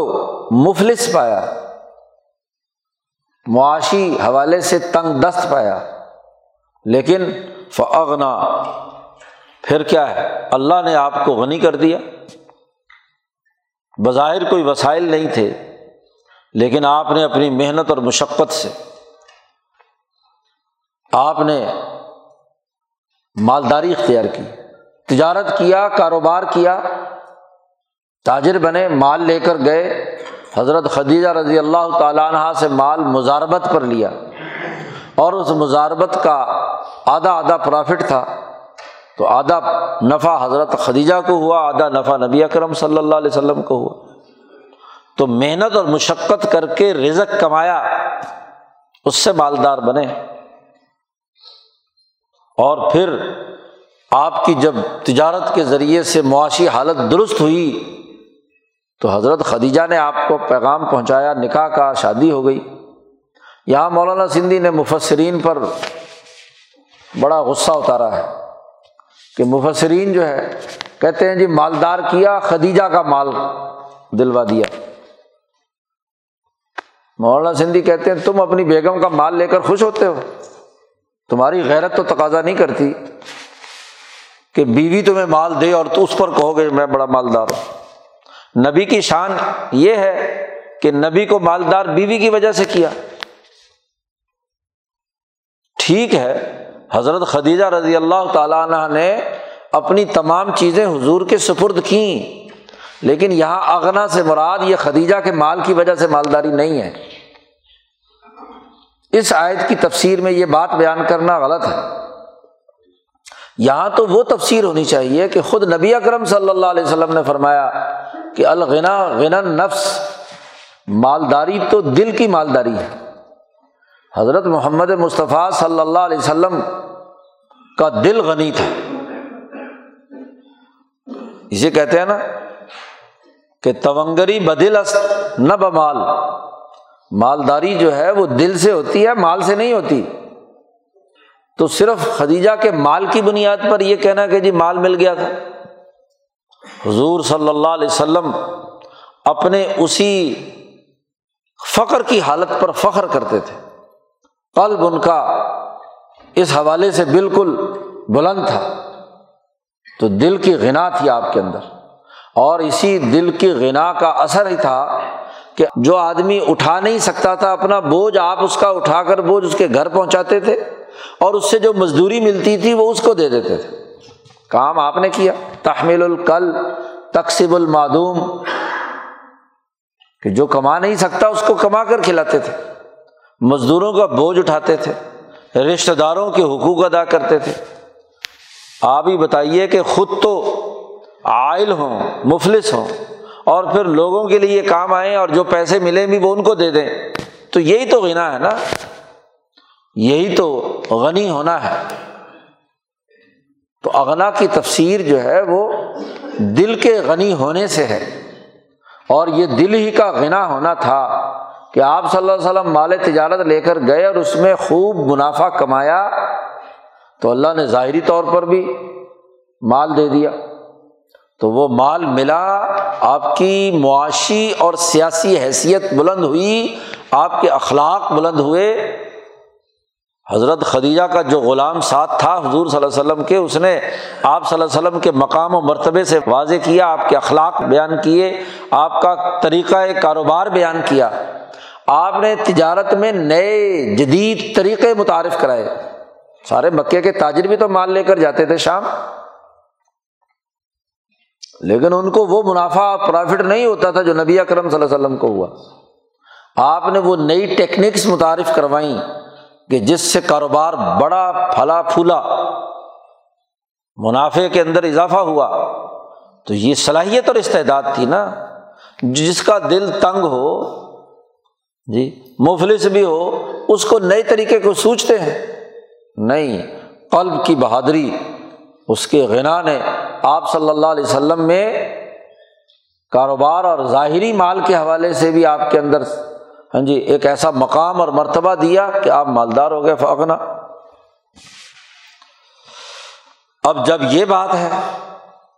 Speaker 1: مفلس پایا، معاشی حوالے سے تنگ دست پایا۔ لیکن فغنا پھر کیا ہے؟ اللہ نے آپ کو غنی کر دیا۔ بظاہر کوئی وسائل نہیں تھے، لیکن آپ نے اپنی محنت اور مشقت سے۔ آپ نے مالداری اختیار کی، تجارت کیا، کاروبار کیا تاجر بنے، مال لے کر گئے۔ حضرت خدیجہ رضی اللہ تعالیٰ عنہ سے مال مزاربت پر لیا۔ اور اس مزاربت کا آدھا آدھا پرافٹ تھا۔ تو آدھا نفع حضرت خدیجہ کو ہوا، آدھا نفع نبی اکرم صلی اللہ علیہ وسلم کو ہوا۔ تو محنت اور مشقت کر کے رزق کمایا۔ اس سے مالدار بنے۔ اور پھر آپ کی جب تجارت کے ذریعے سے معاشی حالت درست ہوئی تو حضرت خدیجہ نے آپ کو پیغام پہنچایا، نکاح کا، شادی ہو گئی۔ یہاں مولانا سندھی نے مفسرین پر بڑا غصہ اتارا ہے کہ مفسرین جو ہے، کہتے ہیں جی مالدار کیا، خدیجہ کا مال دلوا دیا۔ مولانا سندھی کہتے ہیں، تم اپنی بیگم کا مال لے کر خوش ہوتے ہو۔ تمہاری غیرت تو تقاضا نہیں کرتی کہ بیوی تمہیں مال دے اور تو اس پر کہو گے، میں بڑا مالدار ہوں۔ نبی کی شان یہ ہے کہ نبی کو مالدار بیوی کی وجہ سے کیا۔ ٹھیک ہے، حضرت خدیجہ رضی اللہ تعالیٰ عنہ نے اپنی تمام چیزیں حضور کے سپرد کیں، لیکن یہاں اغنا سے مراد یہ خدیجہ کے مال کی وجہ سے مالداری نہیں ہے۔ اس آیت کی تفسیر میں یہ بات بیان کرنا غلط ہے۔ یہاں تو وہ تفسیر ہونی چاہیے کہ خود نبی اکرم صلی اللہ علیہ وسلم نے فرمایا کہ الغنا غنا نفس مالداری تو دل کی مالداری ہے۔ حضرت محمد مصطفیٰ صلی اللہ علیہ وسلم کا دل غنی تھا۔ اسے کہتے ہیں نا کہ تونگری بدل است نہ بمال مالداری جو ہے وہ دل سے ہوتی ہے، مال سے نہیں ہوتی۔ تو صرف خدیجہ کے مال کی بنیاد پر یہ کہنا کہ جی مال مل گیا تھا۔ حضور صلی اللہ علیہ وسلم اپنے اسی فخر کی حالت پر فخر کرتے تھے۔ قلب ان کا اس حوالے سے بالکل بلند تھا۔ تو دل کی غنا تھی آپ کے اندر۔ اور اسی دل کی غنا کا اثر ہی تھا کہ جو آدمی اٹھا نہیں سکتا تھا، اپنا بوجھ آپ اس کا اٹھا کر بوجھ اس کے گھر پہنچاتے تھے۔ اور اس سے جو مزدوری ملتی تھی وہ اس کو دے دیتے تھے۔ کام آپ نے کیا۔ تحمل القل تقسیب المعدوم۔ کہ جو کما نہیں سکتا اس کو کما کر کھلاتے تھے۔ مزدوروں کا بوجھ اٹھاتے تھے۔ رشتے داروں کے حقوق ادا کرتے تھے۔ آپ ہی بتائیے کہ خود تو عائل ہوں، مفلس ہوں، اور پھر لوگوں کے لیے کام آئیں اور جو پیسے ملیں بھی وہ ان کو دے دیں۔ تو یہی تو غنا ہے نا۔ یہی تو غنی ہونا ہے۔ تو اغنا کی تفسیر جو ہے وہ دل کے غنی ہونے سے ہے۔ اور یہ دل ہی کا غنا ہونا تھا کہ آپ صلی اللہ علیہ وسلم مال تجارت لے کر گئے اور اس میں خوب منافع کمایا۔ تو اللہ نے ظاہری طور پر بھی مال دے دیا۔ تو وہ مال ملا، آپ کی معاشی اور سیاسی حیثیت بلند ہوئی، آپ کے اخلاق بلند ہوئے۔ حضرت خدیجہ کا جو غلام ساتھ تھا حضور صلی اللہ علیہ وسلم کے، اس نے آپ صلی اللہ علیہ وسلم کے مقام و مرتبے سے واضح کیا، آپ کے اخلاق بیان کیے، آپ کا طریقۂ کاروبار بیان کیا۔ آپ نے تجارت میں نئے جدید طریقے متعارف کرائے۔ سارے مکے کے تاجر بھی تو مال لے کر جاتے تھے شام۔ لیکن ان کو وہ منافع پرافٹ نہیں ہوتا تھا جو نبی اکرم صلی اللہ علیہ وسلم کو ہوا۔ آپ نے وہ نئی ٹیکنیکس متعارف کروائیں۔ کہ جس سے کاروبار بڑا پھلا پھولا، منافع کے اندر اضافہ ہوا، تو یہ صلاحیت اور استعداد تھی نا۔ جس کا دل تنگ ہو جی مفلس بھی ہو، اس کو نئے طریقے کو سوچتے ہیں۔ نہیں، قلب کی بہادری، اس کے غنا نے آپ صلی اللہ علیہ وسلم میں کاروبار اور ظاہری مال کے حوالے سے بھی آپ کے اندر ہاں جی ایک ایسا مقام اور مرتبہ دیا کہ آپ مالدار ہو گئے، فاقنا۔ اب جب یہ بات ہے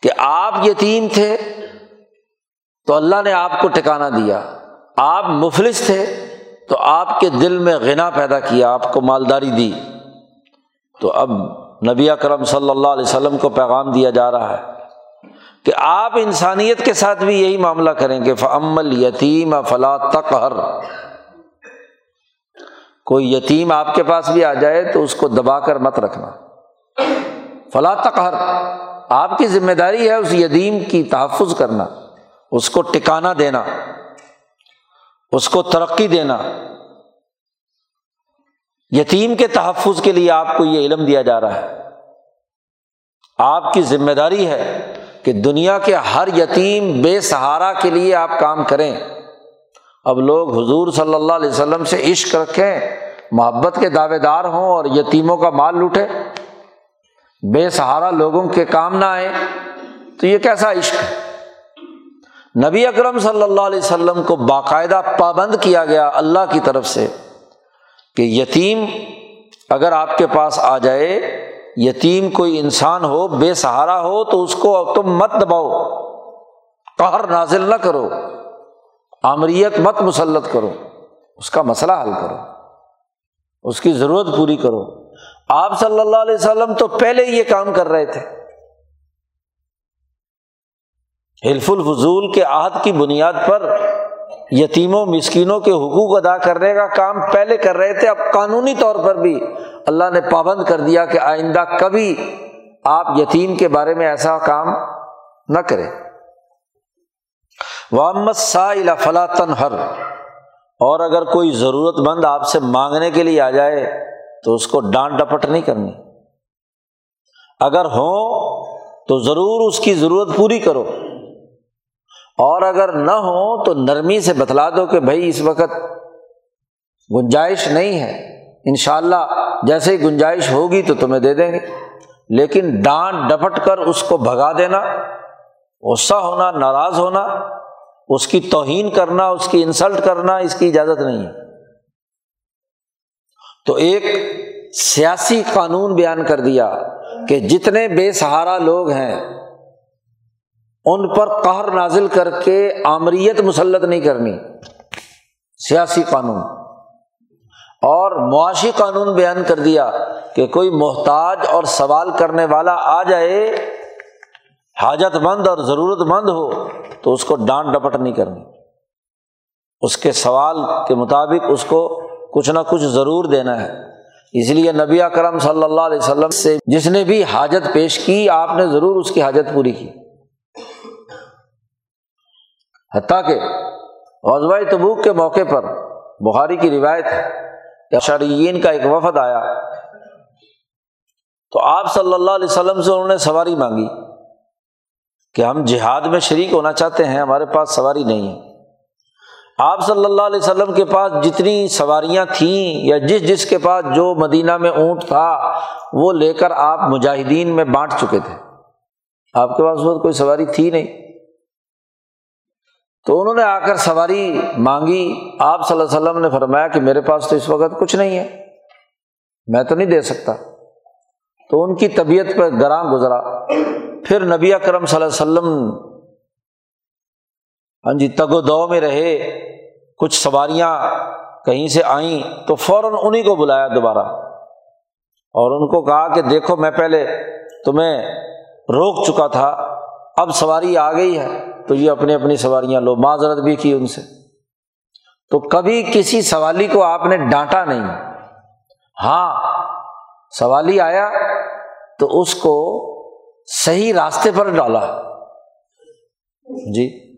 Speaker 1: کہ آپ یتیم تھے تو اللہ نے آپ کو ٹکانا دیا، آپ مفلس تھے تو آپ کے دل میں غنا پیدا کیا، آپ کو مالداری دی۔ تو اب نبی کرم صلی اللہ علیہ وسلم کو پیغام دیا جا رہا ہے۔ کہ آپ انسانیت کے ساتھ بھی یہی معاملہ کریں کہ فعمل یتیم فلا تقہر کوئی یتیم آپ کے پاس بھی آ جائے تو اس کو دبا کر مت رکھنا۔ فلا تقہر آپ کی ذمہ داری ہے اس یتیم کی تحفظ کرنا، اس کو ٹکانا دینا، اس کو ترقی دینا۔ یتیم کے تحفظ کے لیے آپ کو یہ علم دیا جا رہا ہے۔ آپ کی ذمہ داری ہے کہ دنیا کے ہر یتیم بے سہارا کے لیے آپ کام کریں۔ اب لوگ حضور صلی اللہ علیہ وسلم سے عشق رکھیں، محبت کے دعوے دار ہوں اور یتیموں کا مال لوٹے بے سہارا لوگوں کے کام نہ آئے تو یہ کیسا عشق؟ ہے نبی اکرم صلی اللہ علیہ وسلم کو باقاعدہ پابند کیا گیا اللہ کی طرف سے کہ یتیم اگر آپ کے پاس آ جائے یتیم کوئی انسان ہو، بے سہارا ہو، تو اس کو تم مت دباؤ۔ قہر نازل نہ کرو۔ آمریت مت مسلط کرو۔ اس کا مسئلہ حل کرو۔ اس کی ضرورت پوری کرو۔ آپ صلی اللہ علیہ وسلم تو پہلے یہ کام کر رہے تھے۔ حلف الفضول کے عہد کی بنیاد پر یتیموں، مسکینوں کے حقوق ادا کرنے کا کام پہلے کر رہے تھے، اب قانونی طور پر بھی۔ اللہ نے پابند کر دیا کہ آئندہ کبھی آپ یتیم کے بارے میں ایسا کام نہ کریں۔ وامت سا فلاطن ہر اور اگر کوئی ضرورت مند آپ سے مانگنے کے لیے آ جائے تو اس کو ڈانٹ ڈپٹ نہیں کرنی۔ اگر ہو تو ضرور اس کی ضرورت پوری کرو۔ اور اگر نہ ہو تو نرمی سے بتلا دو کہ بھائی اس وقت گنجائش نہیں ہے۔ ان شاء اللہ جیسے ہی گنجائش ہوگی تو تمہیں دے دیں گے۔ لیکن ڈانٹ ڈپٹ کر اس کو بھگا دینا، غصہ ہونا، ناراض ہونا، اس کی توہین کرنا، اس کی انسلٹ کرنا اس کی اجازت نہیں ہے۔ تو ایک سیاسی قانون بیان کر دیا کہ جتنے بے سہارا لوگ ہیں ان پر قہر نازل کر کے آمریت مسلط نہیں کرنی۔ سیاسی قانون۔ اور معاشی قانون بیان کر دیا کہ کوئی محتاج اور سوال کرنے والا آ جائے، حاجت مند اور ضرورت مند ہو، تو اس کو ڈانٹ ڈپٹ نہیں کرنی۔ اس کے سوال کے مطابق اس کو کچھ نہ کچھ ضرور دینا ہے۔ اس لیے نبی کرم صلی اللہ علیہ وسلم سے جس نے بھی حاجت پیش کی، آپ نے ضرور اس کی حاجت پوری کی۔ حتیٰ کہ غزوہ تبوک کے موقع پر بخاری کی روایت ہے شرعین کا ایک وفد آیا۔ تو آپ صلی اللہ علیہ وسلم سے انہوں نے سواری مانگی کہ ہم جہاد میں شریک ہونا چاہتے ہیں، ہمارے پاس سواری نہیں ہے۔ آپ صلی اللہ علیہ وسلم کے پاس جتنی سواریاں تھیں یا جس جس کے پاس جو مدینہ میں اونٹ تھا، وہ لے کر آپ مجاہدین میں بانٹ چکے تھے۔ آپ کے پاس وہ کوئی سواری تھی نہیں۔ تو انہوں نے آ کر سواری مانگی۔ آپ صلی اللہ علیہ وسلم نے فرمایا کہ میرے پاس تو اس وقت کچھ نہیں ہے، میں تو نہیں دے سکتا۔ تو ان کی طبیعت پہ گراں گزرا۔ پھر نبی کرم صلی اللہ علیہ وسلم ہاں جی تگ و دو میں رہے، کچھ سواریاں کہیں سے آئیں تو فوراً انہیں کو بلایا دوبارہ۔ اور ان کو کہا کہ دیکھو، میں پہلے تمہیں روک چکا تھا، اب سواری آ گئی ہے۔ تو یہ اپنی اپنی سواریاں لو معذرت بھی کی ان سے۔ تو کبھی کسی سوالی کو آپ نے ڈانٹا نہیں۔ ہاں سوالی آیا تو اس کو صحیح راستے پر ڈالا۔ جی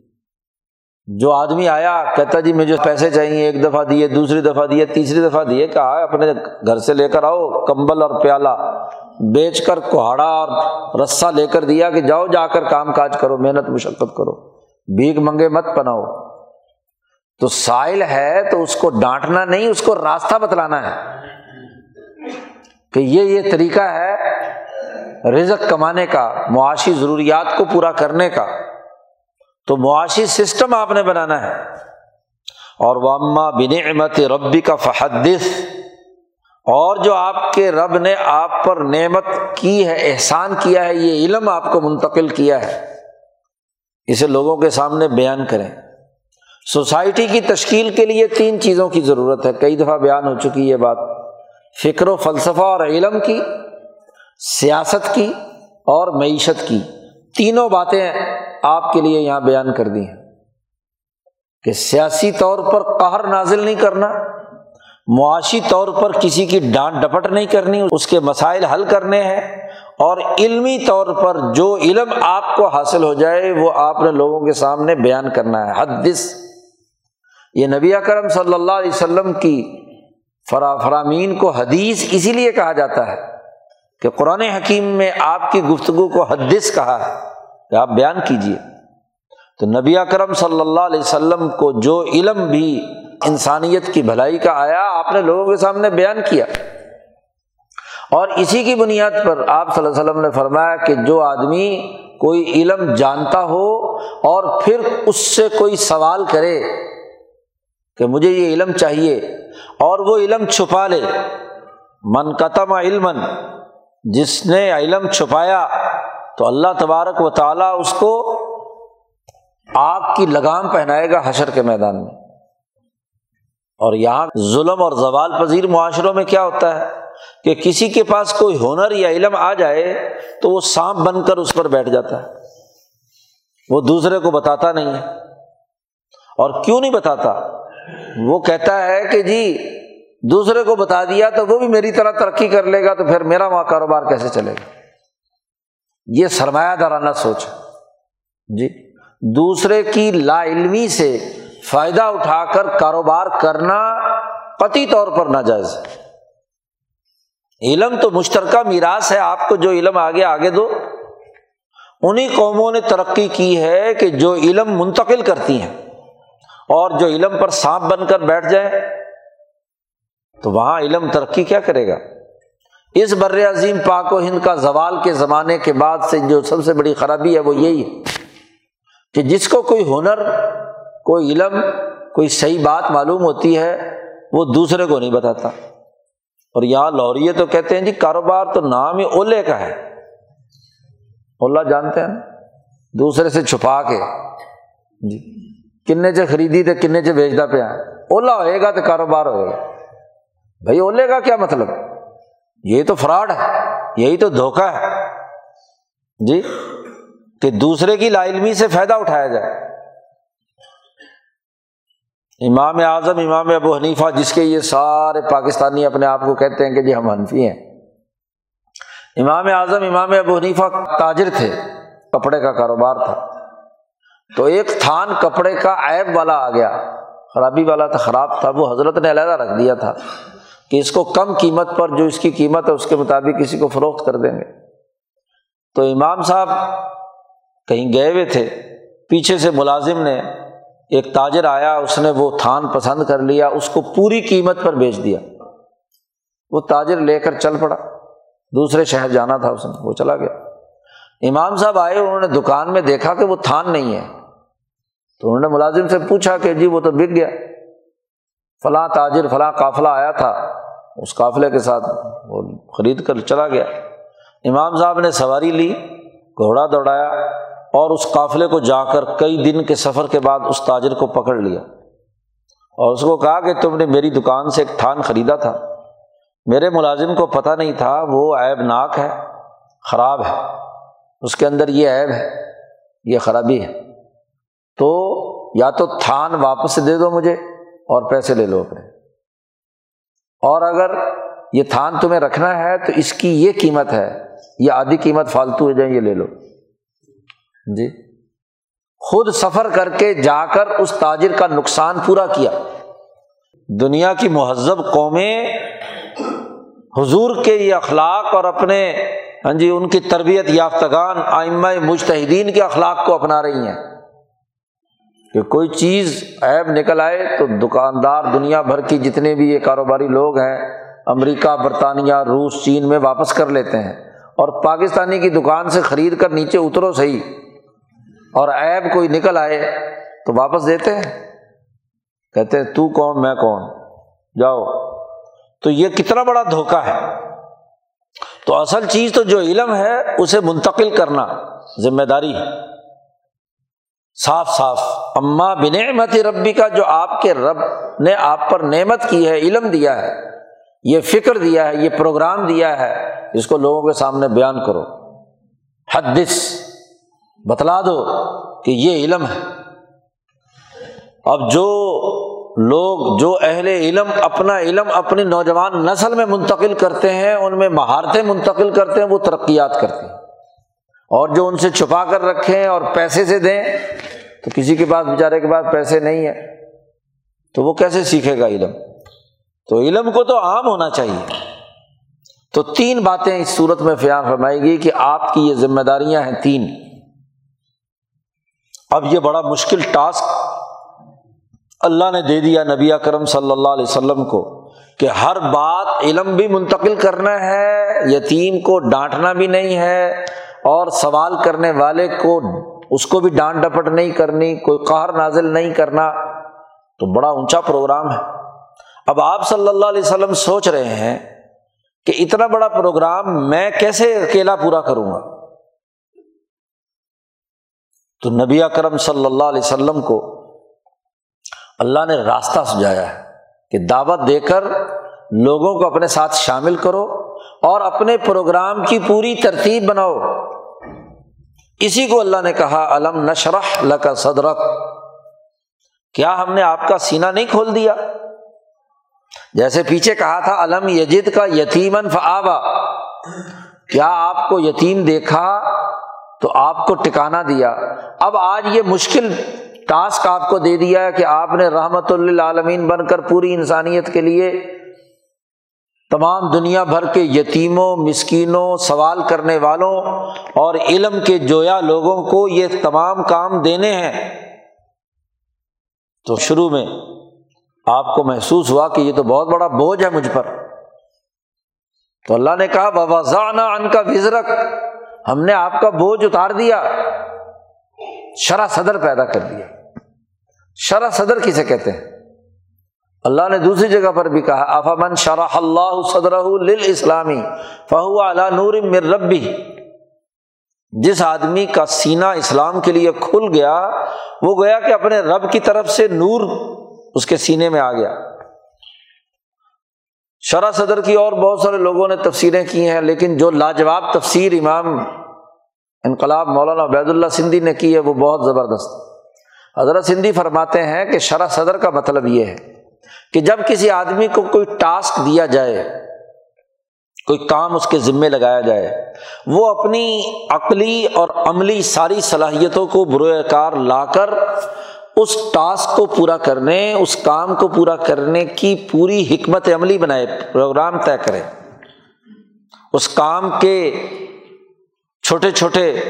Speaker 1: جو آدمی آیا، کہتا جی مجھے پیسے چاہیے، ایک دفعہ دیے، دوسری دفعہ دیے، تیسری دفعہ دیے، کہا اپنے گھر سے لے کر آؤ، کمبل اور پیالہ۔ بیچ کر کوہاڑا اور رسا لے کر دیا کہ جاؤ، جا کر کام کاج کرو، محنت، مشقت کرو۔ بھیگ منگے مت پناؤ تو سائل ہے تو اس کو ڈانٹنا نہیں، اس کو راستہ بتلانا ہے کہ یہ یہ طریقہ ہے رزق کمانے کا، معاشی ضروریات کو پورا کرنے کا۔ تو معاشی سسٹم آپ نے بنانا ہے۔ اور واما بنعمت ربی کا فحدث۔ اور جو آپ کے رب نے آپ پر نعمت کی ہے، احسان کیا ہے، یہ علم آپ کو منتقل کیا ہے۔ اسے لوگوں کے سامنے بیان کریں۔ سوسائٹی کی تشکیل کے لیے تین چیزوں کی ضرورت ہے۔ کئی دفعہ بیان ہو چکی یہ بات۔ فکر و فلسفہ اور علم کی، سیاست کی اور معیشت کی۔ تینوں باتیں آپ کے لیے یہاں بیان کر دی ہیں۔ کہ سیاسی طور پر قہر نازل نہیں کرنا معاشی طور پر کسی کی ڈانٹ ڈپٹ نہیں کرنی، اس کے مسائل حل کرنے ہیں۔ اور علمی طور پر جو علم آپ کو حاصل ہو جائے، وہ آپ نے لوگوں کے سامنے بیان کرنا ہے۔ حدث یہ نبی اکرم صلی اللہ علیہ وسلم کی فرا، فرامین کو حدیث اسی لیے کہا جاتا ہے کہ قرآن حکیم میں آپ کی گفتگو کو حدث کہا ہے۔ کہ آپ بیان کیجیے تو نبی اکرم صلی اللہ علیہ وسلم کو جو علم بھی انسانیت کی بھلائی کا آیا، آپ نے لوگوں کے سامنے بیان کیا۔ اور اسی کی بنیاد پر آپ صلی اللہ علیہ وسلم نے فرمایا کہ جو آدمی کوئی علم جانتا ہو اور پھر اس سے کوئی سوال کرے کہ مجھے یہ علم چاہیے اور وہ علم چھپا لے۔ من قتم علم جس نے علم چھپایا تو اللہ تبارک و تعالیٰ اس کو آگ کی لگام پہنائے گا حشر کے میدان میں۔ اور یہاں ظلم اور زوال پذیر معاشروں میں کیا ہوتا ہے؟ کہ کسی کے پاس کوئی ہنر یا علم آ جائے تو وہ سانپ بن کر اس پر بیٹھ جاتا ہے۔ وہ دوسرے کو بتاتا نہیں ہے۔ اور کیوں نہیں بتاتا؟ وہ کہتا ہے کہ جی دوسرے کو بتا دیا تو وہ بھی میری طرح ترقی کر لے گا تو پھر میرا وہاں کاروبار کیسے چلے گا؟ یہ سرمایہ دارانہ سوچ جی دوسرے کی لا علمی سے فائدہ اٹھا کر کاروبار کرنا قطعی طور پر ناجائز ہے۔ علم تو مشترکہ میراث ہے، آپ کو جو علم آگے آگے دو۔ انہیں قوموں نے ترقی کی ہے کہ جو علم منتقل کرتی ہیں اور جو علم پر سانپ بن کر بیٹھ جائے تو وہاں علم ترقی کیا کرے گا؟ اس بر عظیم پاک و ہند کا زوال کے زمانے کے بعد سے جو سب سے بڑی خرابی ہے وہ یہی ہے کہ جس کو کوئی ہنر کوئی علم، کوئی صحیح بات معلوم ہوتی ہے، وہ دوسرے کو نہیں بتاتا۔ اور یہاں لوہریے تو کہتے ہیں جی کاروبار تو نام ہی اولے کا ہے۔ اولا جانتے ہیں نا دوسرے سے چھپا کے۔ جی کنے سے خریدی تھے کنے سے بیچتا پیا۔ اولا ہوئے گا تو کاروبار ہوئے گا۔ بھائی اولے کا کیا مطلب؟ یہی تو فراڈ ہے، یہی تو دھوکہ ہے۔ جی کہ دوسرے کی لا علمی سے فائدہ اٹھایا جائے۔ امام اعظم، امام ابو حنیفہ، جس کے یہ سارے پاکستانی اپنے آپ کو کہتے ہیں کہ جی ہم حنفی ہیں۔ امام اعظم، امام ابو حنیفہ تاجر تھے، کپڑے کا کاروبار تھا۔ تو ایک تھان کپڑے کا عیب والا آ گیا، خرابی والا تھا، خراب تھا۔ وہ حضرت نے علیحدہ رکھ دیا تھا کہ اس کو کم قیمت پر، جو اس کی قیمت ہے، اس کے مطابق کسی کو فروخت کر دیں گے۔ تو امام صاحب کہیں گئے ہوئے تھے، پیچھے سے ملازم نے ایک تاجر آیا، اس نے وہ تھان پسند کر لیا، اس کو پوری قیمت پر بیچ دیا۔ وہ تاجر لے کر چل پڑا۔ دوسرے شہر جانا تھا اس نے، وہ چلا گیا۔ امام صاحب آئے، انہوں نے دکان میں دیکھا کہ وہ تھان نہیں ہے۔ تو انہوں نے ملازم سے پوچھا کہ جی وہ تو بک گیا۔ فلاں تاجر، فلاں قافلہ آیا تھا۔ اس قافلے کے ساتھ وہ خرید کر چلا گیا۔ امام صاحب نے سواری لی، گھوڑا دوڑایا۔ اور اس قافلے کو جا کر کئی دن کے سفر کے بعد اس تاجر کو پکڑ لیا اور اس کو کہا کہ تم نے میری دکان سے ایک تھان خریدا تھا۔ میرے ملازم کو پتہ نہیں تھا وہ عیب ناک ہے، خراب ہے۔ اس کے اندر یہ عیب ہے، یہ خرابی ہے۔ تو یا تو تھان واپس دے دو مجھے اور پیسے لے لو اپنے۔ اور اگر یہ تھان تمہیں رکھنا ہے تو اس کی یہ قیمت ہے، یہ آدھی قیمت فالتو ہو جائیں یہ لے لو۔ جی۔ خود سفر کر کے جا کر اس تاجر کا نقصان پورا کیا۔ دنیا کی مہذب قومیں حضور کے یہ اخلاق اور اپنے ہاں جی ان کی تربیت یافتگان، آئمہ مجتہدین کے اخلاق کو اپنا رہی ہیں۔ کہ کوئی چیز عیب نکل آئے تو دکاندار دنیا بھر کی جتنے بھی یہ کاروباری لوگ ہیں، امریکہ، برطانیہ، روس، چین میں واپس کر لیتے ہیں۔ اور پاکستانی کی دکان سے خرید کر نیچے اترو صحیح۔ اور ایب کوئی نکل آئے تو واپس دیتے ہیں۔ کہتے ہیں، تو کون، میں کون؟ جاؤ۔ تو یہ کتنا بڑا دھوکا ہے۔ تو اصل چیز تو جو علم ہے، اسے منتقل کرنا ذمہ داری ہے۔ صاف صاف۔ اما بنعمت ربی کا جو آپ کے رب نے آپ پر نعمت کی ہے، علم دیا ہے، یہ فکر دیا ہے، یہ پروگرام دیا ہے، اس کو لوگوں کے سامنے بیان کرو۔ حدث۔ بتلا دو کہ یہ علم ہے۔ اب جو لوگ، جو اہل علم اپنا علم اپنی نوجوان نسل میں منتقل کرتے ہیں، ان میں مہارتیں منتقل کرتے ہیں، وہ ترقیات کرتے ہیں۔ اور جو ان سے چھپا کر رکھیں اور پیسے سے دیں، تو کسی کے پاس، بیچارے کے پاس پیسے نہیں ہیں۔ تو وہ کیسے سیکھے گا علم؟ تو علم کو تو عام ہونا چاہیے۔ تو تین باتیں اس صورت میں فیان فرمائی گئی کہ آپ کی یہ ذمہ داریاں ہیں تین۔ اب یہ بڑا مشکل ٹاسک اللہ نے دے دیا نبی کرم صلی اللہ علیہ وسلم کو کہ ہر بات علم بھی منتقل کرنا ہے، یتیم کو ڈانٹنا بھی نہیں ہے اور سوال کرنے والے کو اس کو بھی ڈانٹ ڈپٹ نہیں کرنی، کوئی قہر نازل نہیں کرنا، تو بڑا اونچا پروگرام ہے۔ اب آپ صلی اللہ علیہ وسلم سوچ رہے ہیں کہ اتنا بڑا پروگرام میں کیسے اکیلا پورا کروں گا؟ تو نبی اکرم صلی اللہ علیہ وسلم کو اللہ نے راستہ سجایا ہے کہ دعوت دے کر لوگوں کو اپنے ساتھ شامل کرو اور اپنے پروگرام کی پوری ترتیب بناؤ۔ اسی کو اللہ نے کہا علم نشرح لکا صدرک؟ کیا ہم نے آپ کا سینہ نہیں کھول دیا؟ جیسے پیچھے کہا تھا علم یجد کا یتیمن فآبا؟ کیا آپ کو یتیم دیکھا تو آپ کو ٹکانا دیا۔ اب آج یہ مشکل ٹاسک آپ کو دے دیا کہ آپ نے رحمت اللہ عالمین بن کر پوری انسانیت کے لیے تمام دنیا بھر کے یتیموں، مسکینوں، سوال کرنے والوں اور علم کے جویا لوگوں کو یہ تمام کام دینے ہیں۔ تو شروع میں آپ کو محسوس ہوا کہ یہ تو بہت بڑا بوجھ ہے مجھ پر۔ تو اللہ نے کہا بابا زانا ان کا وزرک ہم نے آپ کا بوجھ اتار دیا، شرح صدر پیدا کر دیا۔ شرح صدر کسے کہتے ہیں؟ اللہ نے دوسری جگہ پر بھی کہا افامن شرح اللہ صدر اسلامی فہو نور مر ربی۔ جس آدمی کا سینا اسلام کے لیے کھل گیا، وہ گیا کہ اپنے رب کی طرف سے نور اس کے سینے میں آ گیا۔ شرح صدر کی اور بہت سارے لوگوں نے تفسیریں کی ہیں، لیکن جو لاجواب تفسیر امام انقلاب مولانا عبید اللہ سندھی نے کی ہے، وہ بہت زبردست حضرت سندھی فرماتے ہیں کہ شرح صدر کا مطلب یہ ہے کہ جب کسی آدمی کو کوئی ٹاسک دیا جائے، کوئی کام اس کے ذمے لگایا جائے، وہ اپنی عقلی اور عملی ساری صلاحیتوں کو بروئے کار لا کر اس ٹاسک کو پورا کرنے، اس کام کو پورا کرنے کی پوری حکمت عملی بنائے، پروگرام طے کرے۔ اس کام کے چھوٹے چھوٹے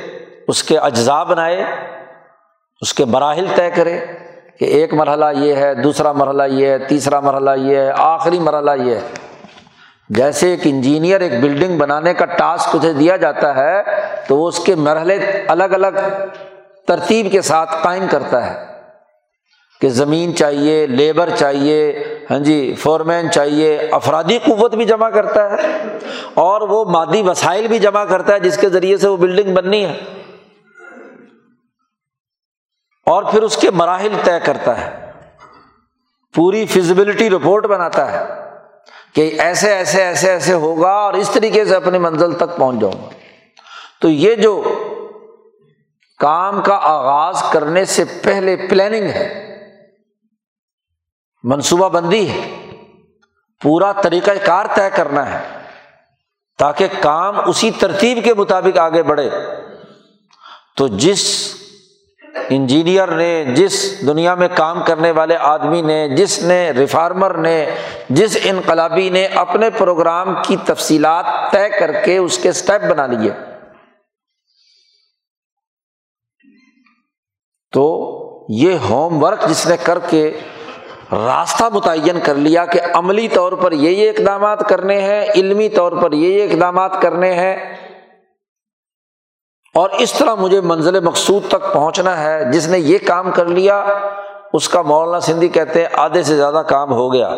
Speaker 1: اس کے اجزاء بنائے، اس کے مراحل طے کرے کہ ایک مرحلہ یہ ہے، دوسرا مرحلہ یہ ہے، تیسرا مرحلہ یہ ہے، آخری مرحلہ یہ ہے۔ جیسے ایک انجینئر ایک بلڈنگ بنانے کا ٹاسک اسے دیا جاتا ہے، تو وہ اس کے مرحلے الگ الگ ترتیب کے ساتھ قائم کرتا ہے۔ کہ زمین چاہیے، لیبر چاہیے ہاں جی فورمین چاہیے، افرادی قوت بھی جمع کرتا ہے اور وہ مادی وسائل بھی جمع کرتا ہے جس کے ذریعے سے وہ بلڈنگ بننی ہے۔ اور پھر اس کے مراحل طے کرتا ہے۔ پوری فزبلٹی رپورٹ بناتا ہے کہ ایسے ایسے ایسے ایسے ہوگا اور اس طریقے سے اپنی منزل تک پہنچ جاؤں گا۔ تو یہ جو کام کا آغاز کرنے سے پہلے پلاننگ ہے منصوبہ بندی ہے۔ پورا طریقۂ کار طے کرنا ہے تاکہ کام اسی ترتیب کے مطابق آگے بڑھے۔ تو جس انجینئر نے، جس دنیا میں کام کرنے والے آدمی نے، جس نے ریفارمر نے، جس انقلابی نے اپنے پروگرام کی تفصیلات طے کر کے اس کے اسٹیپ بنا لیے۔ تو یہ ہوم ورک جس نے کر کے راستہ متعین کر لیا کہ عملی طور پر یہ یہ اقدامات کرنے ہیں، علمی طور پر یہ یہ اقدامات کرنے ہیں۔ اور اس طرح مجھے منزل مقصود تک پہنچنا ہے۔ جس نے یہ کام کر لیا، اس کا مولانا سندھی کہتے ہیں، آدھے سے زیادہ کام ہو گیا۔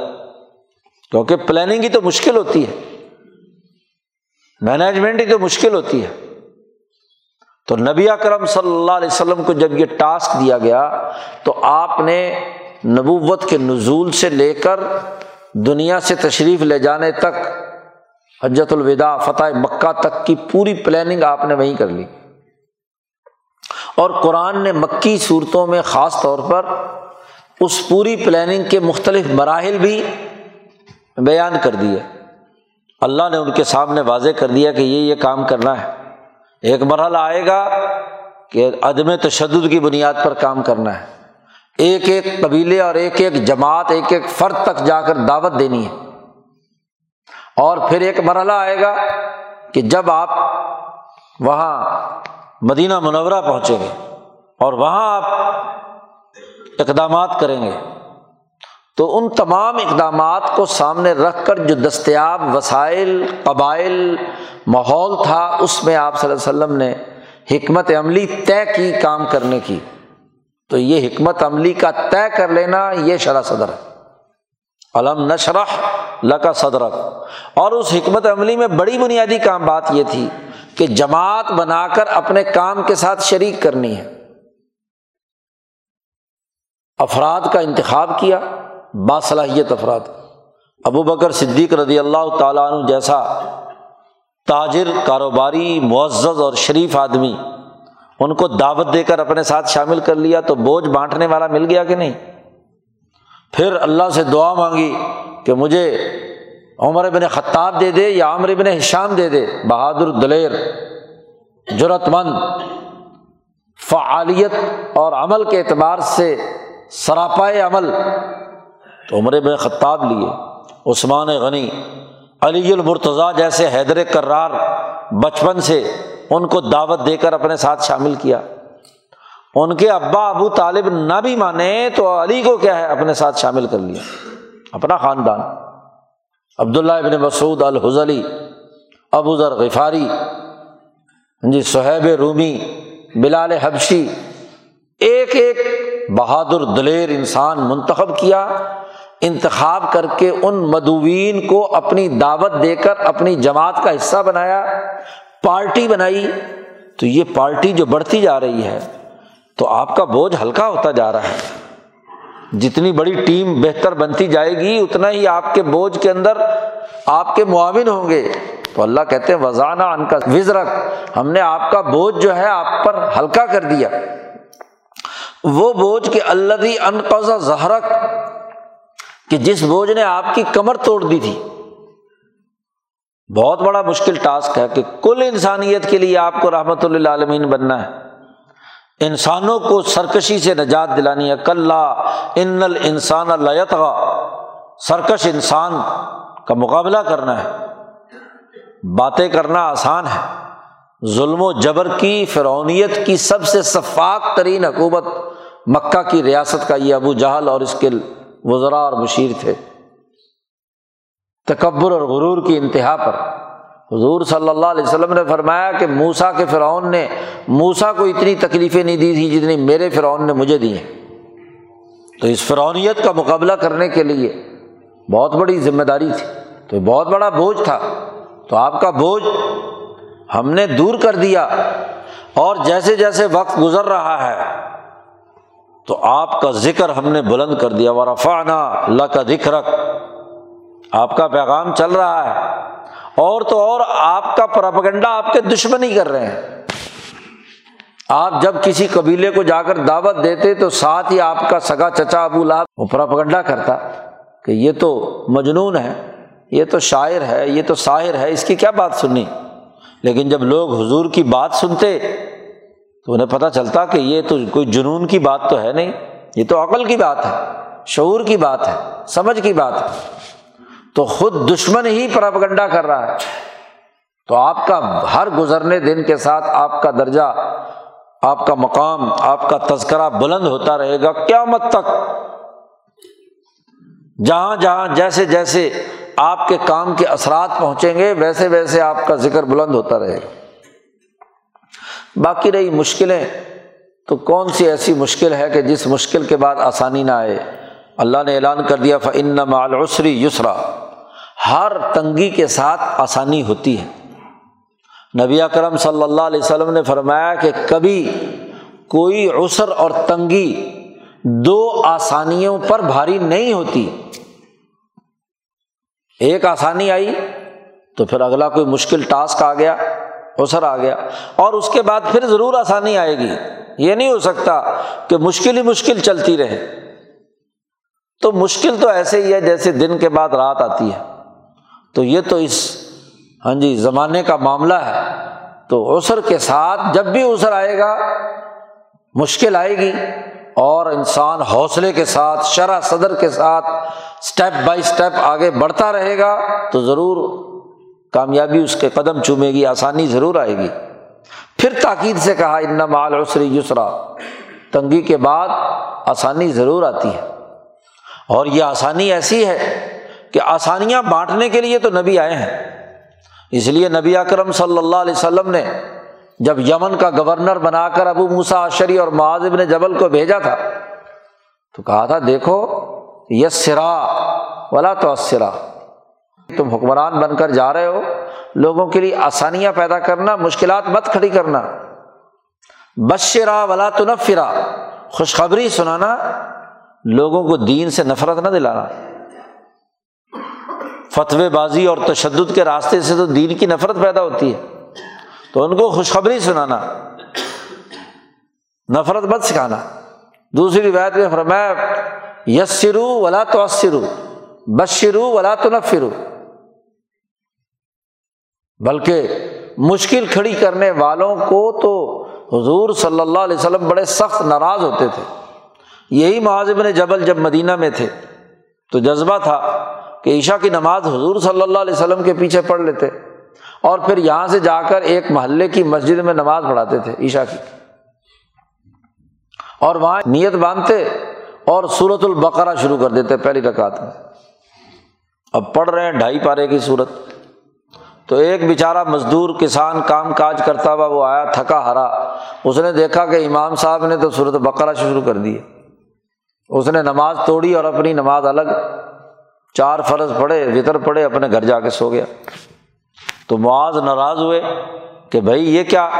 Speaker 1: کیونکہ پلاننگ ہی تو مشکل ہوتی ہے۔ مینجمنٹ ہی تو مشکل ہوتی ہے۔ تو نبی اکرم صلی اللہ علیہ وسلم کو جب یہ ٹاسک دیا گیا، تو آپ نے نبوت کے نزول سے لے کر دنیا سے تشریف لے جانے تک حجت الوداع، فتح مکہ تک کی پوری پلاننگ آپ نے وہیں کر لی۔ اور قرآن نے مکی صورتوں میں خاص طور پر اس پوری پلاننگ کے مختلف مراحل بھی بیان کر دیے۔ اللہ نے ان کے سامنے واضح کر دیا کہ یہ یہ کام کرنا ہے۔ ایک مرحلہ آئے گا کہ عدم تشدد کی بنیاد پر کام کرنا ہے۔ ایک ایک قبیلے اور ایک ایک جماعت، ایک ایک فرد تک جا کر دعوت دینی ہے۔ اور پھر ایک مرحلہ آئے گا کہ جب آپ وہاں مدینہ منورہ پہنچیں گے اور وہاں آپ اقدامات کریں گے، تو ان تمام اقدامات کو سامنے رکھ کر جو دستیاب وسائل، قبائل، ماحول تھا، اس میں آپ صلی اللہ علیہ وسلم نے حکمت عملی طے کی، کام کرنے کی۔ تو یہ حکمت عملی کا طے کر لینا یہ شرح صدر ہے۔ علم نشرح لکا صدرک اور اس حکمت عملی میں بڑی بنیادی کام بات یہ تھی کہ جماعت بنا کر اپنے کام کے ساتھ شریک کرنی ہے۔ افراد کا انتخاب کیا، باصلاحیت افراد۔ ابو بکر صدیق رضی اللہ تعالیٰ عنہ جیسا تاجر، کاروباری، معزز اور شریف آدمی ان کو دعوت دے کر اپنے ساتھ شامل کر لیا تو بوجھ بانٹنے والا مل گیا کہ نہیں؟ پھر اللہ سے دعا مانگی کہ مجھے عمر ابن خطاب دے دے یا عمر ابن حشام دے دے، بہادر، دلیر جرت مند فعالیت اور عمل کے اعتبار سے سراپائے عمل۔ تو عمر ابن خطاب لیے۔ عثمان غنی، علی المرتضیٰ جیسے حیدر کرار بچپن سے ان کو دعوت دے کر اپنے ساتھ شامل کیا۔ ان کے ابا ابو طالب نہ بھی مانے تو علی کو کیا ہے اپنے ساتھ شامل کر لیا۔ اپنا خاندان۔ عبداللہ ابن مسعود الحضلی ابو ذر غفاری جی صہیب رومی، بلال حبشی، ایک ایک بہادر دلیر انسان منتخب کیا، انتخاب کر کے ان مدوین کو اپنی دعوت دے کر اپنی جماعت کا حصہ بنایا۔ پارٹی بنائی، تو یہ پارٹی جو بڑھتی جا رہی ہے، تو آپ کا بوجھ ہلکا ہوتا جا رہا ہے۔ جتنی بڑی ٹیم بہتر بنتی جائے گی، اتنا ہی آپ کے بوجھ کے اندر آپ کے معاون ہوں گے۔ تو اللہ کہتے ہیں وزانہ ان کا وزرک ہم نے آپ کا بوجھ جو ہے، آپ پر ہلکا کر دیا۔ وہ بوجھ کے اللہ انقضا زہرک کہ جس بوجھ نے آپ کی کمر توڑ دی تھی۔ بہت بڑا مشکل ٹاسک ہے کہ کل انسانیت کے لیے آپ کو رحمت اللہ عالمین بننا ہے۔ انسانوں کو سرکشی سے نجات دلانی ہے۔ کل ان انسان اللہ سرکش انسان کا مقابلہ کرنا ہے۔ باتیں کرنا آسان ہے۔ ظلم و جبر کی فرونیت کی سب سے شفاق ترین حکومت مکہ کی ریاست کا یہ ابو جہل اور اس کے وزراء اور مشیر تھے۔ تکبر اور غرور کی انتہا پر۔ حضور صلی اللہ علیہ وسلم نے فرمایا کہ موسا کے فرعون نے موسا کو اتنی تکلیفیں نہیں دی تھی جتنی میرے فرعون نے مجھے دی ہیں۔ تو اس فرعونیت کا مقابلہ کرنے کے لیے بہت بڑی ذمہ داری تھی۔ تو بہت بڑا بوجھ تھا۔ تو آپ کا بوجھ ہم نے دور کر دیا۔ اور جیسے جیسے وقت گزر رہا ہے، تو آپ کا ذکر ہم نے بلند کر دیا۔ ورفانہ اللہ کا ذکر آپ کا پیغام چل رہا ہے۔ اور تو اور آپ کا پراپگنڈا آپ کے دشمن ہی کر رہے ہیں۔ آپ جب کسی قبیلے کو جا کر دعوت دیتے تو ساتھ ہی آپ کا سگا چچا ابو لاب وہ پراپگنڈا کرتا کہ یہ تو مجنون ہے، یہ تو شاعر ہے، یہ تو شاعر ہے، اس کی کیا بات سننی؟ لیکن جب لوگ حضور کی بات سنتے تو انہیں پتہ چلتا کہ یہ تو کوئی جنون کی بات تو ہے نہیں، یہ تو عقل کی بات ہے، شعور کی بات ہے، سمجھ کی بات ہے۔ تو خود دشمن ہی پراپگنڈا کر رہا ہے۔ تو آپ کا ہر گزرنے دن کے ساتھ آپ کا درجہ، آپ کا مقام، آپ کا تذکرہ بلند ہوتا رہے گا کیا مت تک۔ جہاں جہاں جیسے جیسے آپ کے کام کے اثرات پہنچیں گے، ویسے ویسے آپ کا ذکر بلند ہوتا رہے گا۔ باقی رہی مشکلیں، تو کون سی ایسی مشکل ہے کہ جس مشکل کے بعد آسانی نہ آئے؟ اللہ نے اعلان کر دیا فن مالعسری یسرا۔ ہر تنگی کے ساتھ آسانی ہوتی ہے۔ نبی اکرم صلی اللہ علیہ وسلم نے فرمایا کہ کبھی کوئی عسر اور تنگی دو آسانیوں پر بھاری نہیں ہوتی۔ ایک آسانی آئی تو پھر اگلا کوئی مشکل ٹاسک آ گیا اوسر آ گیا، اور اس کے بعد پھر ضرور آسانی آئے گی۔ یہ نہیں ہو سکتا کہ مشکل ہی مشکل چلتی رہے۔ تو مشکل تو ایسے ہی ہے جیسے دن کے بعد رات آتی ہے۔ تو یہ تو اس ہاں جی زمانے کا معاملہ ہے۔ تو اوسر کے ساتھ جب بھی اوسر آئے گا، مشکل آئے گی۔ اور انسان حوصلے کے ساتھ، شرح صدر کے ساتھ اسٹیپ بائی اسٹیپ آگے بڑھتا رہے گا تو ضرور کامیابی اس کے قدم چومے گی، آسانی ضرور آئے گی۔ پھر تاکید سے کہا ان مال عسری یسرا تنگی کے بعد آسانی ضرور آتی ہے۔ اور یہ آسانی ایسی ہے کہ آسانیاں بانٹنے کے لیے تو نبی آئے ہیں۔ اس لیے نبی اکرم صلی اللہ علیہ وسلم نے جب یمن کا گورنر بنا کر ابو موسا اشری اور معذب نے جبل کو بھیجا تھا، تو کہا تھا، دیکھو یس سرا ولا تو اسرا تم حکمران بن کر جا رہے ہو، لوگوں کے لیے آسانیاں پیدا کرنا، مشکلات مت کھڑی کرنا۔ بشرا ولا تنفرا۔ خوشخبری سنانا، لوگوں کو دین سے نفرت نہ دلانا۔ فتوی بازی اور تشدد کے راستے سے تو دین کی نفرت پیدا ہوتی ہے۔ تو ان کو خوشخبری سنانا، نفرت مت سکھانا۔ دوسری روایت میں فرمایا، یسرو ولا تو بشرو ولا تو نفرو بلکہ مشکل کھڑی کرنے والوں کو تو حضور صلی اللہ علیہ وسلم بڑے سخت ناراض ہوتے تھے۔ یہی معاذب نے جبل جب مدینہ میں تھے، تو جذبہ تھا۔ کہ عشا کی نماز حضور صلی اللہ علیہ وسلم کے پیچھے پڑھ لیتے اور پھر یہاں سے جا کر ایک محلے کی مسجد میں نماز پڑھاتے تھے عشا کی اور وہاں نیت باندھتے اور سورت البقرا شروع کر دیتے پہلی رکعت میں۔ اب پڑھ رہے ہیں ڈھائی پارے کی صورت تو ایک بیچارہ مزدور کسان کام کاج کرتا ہوا وہ آیا، تھکا، ہرا۔ اس نے دیکھا کہ امام صاحب نے تو صورت بقرا شروع کر دی اس نے نماز توڑی اور اپنی نماز الگ چار فرض پڑھے، وطر پڑھے، اپنے گھر جا کے سو گیا۔ تو معاذ ناراض ہوئے کہ بھائی یہ کیا؟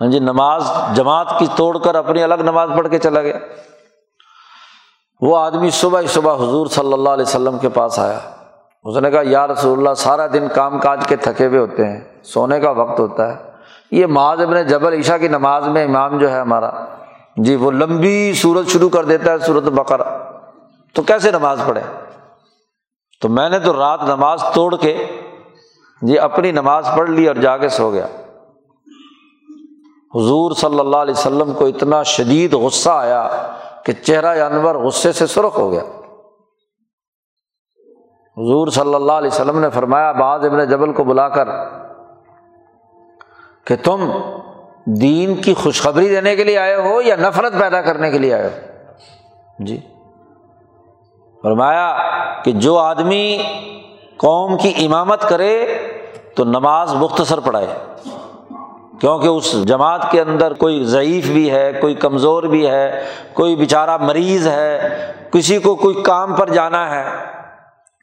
Speaker 1: ہاں جی نماز، جماعت کی توڑ کر اپنی الگ نماز پڑھ کے چلا گیا۔ وہ آدمی صبح صبح حضور صلی اللہ علیہ وسلم کے پاس آیا۔ اس نے کہا، یا رسول اللہ، سارا دن کام کاج کے تھکے ہوئے ہوتے ہیں، سونے کا وقت ہوتا ہے۔ یہ معاذ ابن جبل عشا کی نماز میں امام جو ہے ہمارا جی وہ لمبی صورت شروع کر دیتا ہے صورت بقر تو کیسے نماز پڑھے؟ تو میں نے تو رات نماز توڑ کے جی اپنی نماز پڑھ لی اور جا کے سو گیا۔ حضور صلی اللہ علیہ وسلم کو اتنا شدید غصہ آیا کہ چہرہ جانور غصے سے سرخ ہو گیا۔ حضور صلی اللہ علیہ وسلم نے فرمایا، بعض ابن جبل کو بلا کر کہ تم دین کی خوشخبری دینے کے لیے آئے ہو یا نفرت پیدا کرنے کے لیے آئے ہو؟ جی۔ فرمایا کہ جو آدمی قوم کی امامت کرے تو نماز مختصر پڑھائے، کیونکہ اس جماعت کے اندر کوئی ضعیف بھی ہے، کوئی کمزور بھی ہے، کوئی بیچارہ مریض ہے، کسی کو کوئی کام پر جانا ہے۔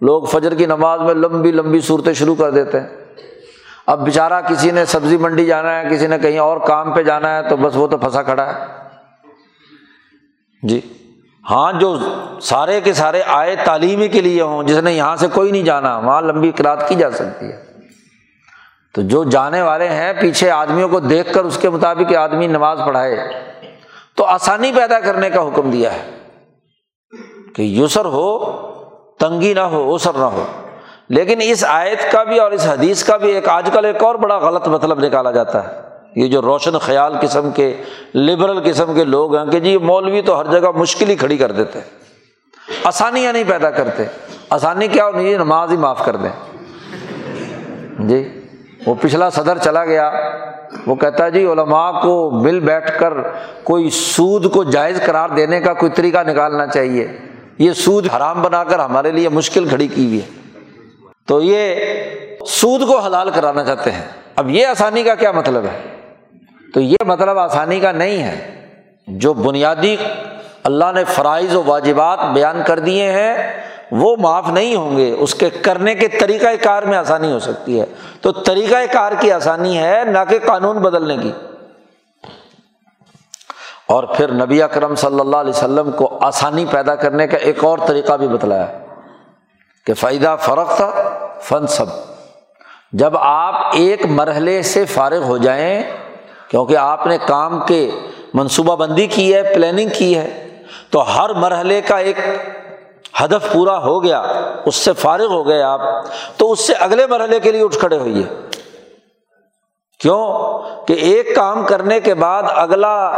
Speaker 1: لوگ فجر کی نماز میں لمبی لمبی صورتیں شروع کر دیتے ہیں۔ اب بیچارہ کسی نے سبزی منڈی جانا ہے، کسی نے کہیں اور کام پہ جانا ہے، تو بس وہ تو پھنسا کھڑا ہے۔ جی۔ ہاں جو سارے کے سارے آئے تعلیمی کے لیے ہوں، جس نے یہاں سے کوئی نہیں جانا، وہاں لمبی کلات کی جا سکتی ہے۔ تو جو جانے والے ہیں، پیچھے آدمیوں کو دیکھ کر اس کے مطابق آدمی نماز پڑھائے، تو آسانی پیدا کرنے کا حکم دیا ہے کہ یسر ہو، تنگی نہ ہو اوسر نہ ہو۔ لیکن اس آیت کا بھی اور اس حدیث کا بھی ایک، آج کل ایک اور بڑا غلط مطلب نکالا جاتا ہے۔ یہ جو روشن خیال قسم کے لبرل قسم کے لوگ ہیں کہ جی مولوی تو ہر جگہ مشکل ہی کھڑی کر دیتے آسانیاں نہیں پیدا کرتے۔ آسانی کیا ہونی چاہیے نماز ہی معاف کر دیں۔ جی وہ پچھلا صدر چلا گیا۔ وہ کہتا ہے جی علماء کو مل بیٹھ کر کوئی سود کو جائز قرار دینے کا کوئی طریقہ نکالنا چاہیے۔ یہ سود حرام بنا کر ہمارے لیے مشکل کھڑی کی ہوئی ہے۔ تو یہ سود کو حلال کرانا چاہتے ہیں۔ اب یہ آسانی کا کیا مطلب ہے؟ تو یہ مطلب آسانی کا نہیں ہے۔ جو بنیادی اللہ نے فرائض و واجبات بیان کر دیے ہیں، وہ معاف نہیں ہوں گے۔ اس کے کرنے کے طریقۂ کار میں آسانی ہو سکتی ہے۔ تو طریقۂ کار کی آسانی ہے، نہ کہ قانون بدلنے کی۔ اور پھر نبی اکرم صلی اللہ علیہ وسلم کو آسانی پیدا کرنے کا ایک اور طریقہ بھی بتلایا کہ فائدہ فرق تھا فن سب جب آپ ایک مرحلے سے فارغ ہو جائیں کیونکہ آپ نے کام کے منصوبہ بندی کی ہے پلاننگ کی ہے، تو ہر مرحلے کا ایک ہدف پورا ہو گیا، اس سے فارغ ہو گئے آپ، تو اس سے اگلے مرحلے کے لیے اٹھ کھڑے ہوئیے۔ کیوں؟ کہ ایک کام کرنے کے بعد اگلا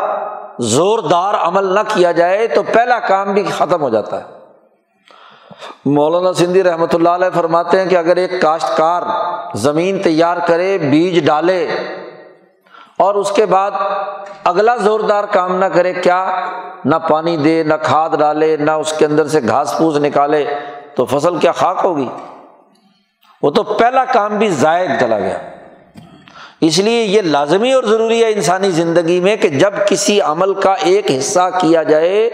Speaker 1: زوردار عمل نہ کیا جائے، تو پہلا کام بھی ختم ہو جاتا ہے۔ مولانا سندھی رحمۃ اللہ علیہ فرماتے ہیں کہ اگر ایک کاشتکار زمین تیار کرے، بیج ڈالے اور اس کے بعد اگلا زوردار کام نہ کرے، کیا نہ پانی دے، نہ کھاد ڈالے، نہ اس کے اندر سے گھاس پھوس نکالے، تو فصل کیا خاک ہوگی؟ وہ تو پہلا کام بھی زائد چلا گیا۔ اس لیے یہ لازمی اور ضروری ہے انسانی زندگی میں کہ جب کسی عمل کا ایک حصہ کیا جائے،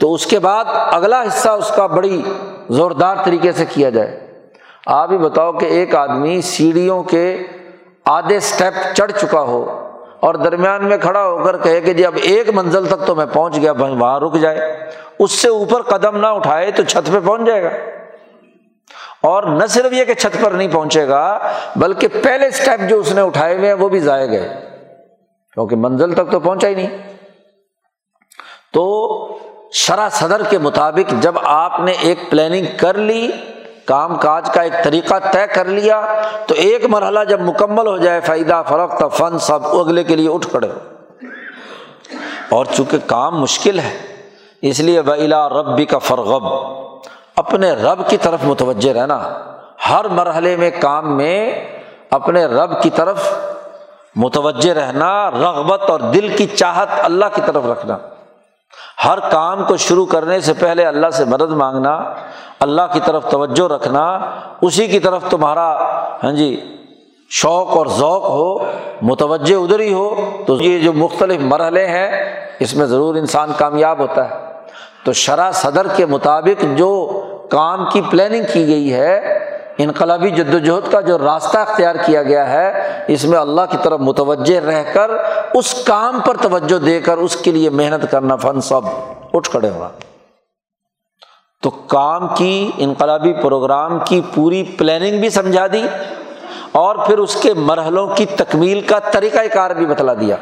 Speaker 1: تو اس کے بعد اگلا حصہ اس کا بڑی زوردار طریقے سے کیا جائے۔ آپ ہی بتاؤ کہ ایک آدمی سیڑھیوں کے آدھے اسٹیپ چڑھ چکا ہو اور درمیان میں کھڑا ہو کر کہے کہ جی اب ایک منزل تک تو میں پہنچ گیا، بھائی وہاں رک جائے۔ اس سے اوپر قدم نہ اٹھائے تو چھت پہ پہنچ جائے گا۔ اور نہ صرف یہ کہ چھت پر نہیں پہنچے گا، بلکہ پہلے اسٹیپ جو اس نے اٹھائے ہوئے ہیں وہ بھی ضائع گئے۔ کیونکہ منزل تک تو پہنچا ہی نہیں۔ تو شرح صدر کے مطابق جب آپ نے ایک پلاننگ کر لی کام کاج کا ایک طریقہ طے کر لیا تو ایک مرحلہ جب مکمل ہو جائے فائدہ فرق فن سب اگلے کے لیے اٹھ کھڑے ہو۔ اور چونکہ کام مشکل ہے، اس لیے ولا ربی کا فرغب اپنے رب کی طرف متوجہ رہنا۔ ہر مرحلے میں کام میں اپنے رب کی طرف متوجہ رہنا، رغبت اور دل کی چاہت اللہ کی طرف رکھنا۔ ہر کام کو شروع کرنے سے پہلے اللہ سے مدد مانگنا، اللہ کی طرف توجہ رکھنا، اسی کی طرف تمہارا ہاں جی شوق اور ذوق ہو، متوجہ ادھر ہی ہو، تو یہ جو مختلف مرحلے ہیں، اس میں ضرور انسان کامیاب ہوتا ہے۔ تو شرح صدر کے مطابق جو کام کی پلاننگ کی گئی ہے انقلابی جد وجہد کا جو راستہ اختیار کیا گیا ہے، اس میں اللہ کی طرف متوجہ رہ کر، اس کام پر توجہ دے کر، اس کے لیے محنت کرنا فن سب، اٹھ کھڑے ہوا تو کام کی، انقلابی پروگرام کی پوری پلاننگ بھی سمجھا دی، اور پھر اس کے مرحلوں کی تکمیل کا طریقۂ کار بھی بتلا دیا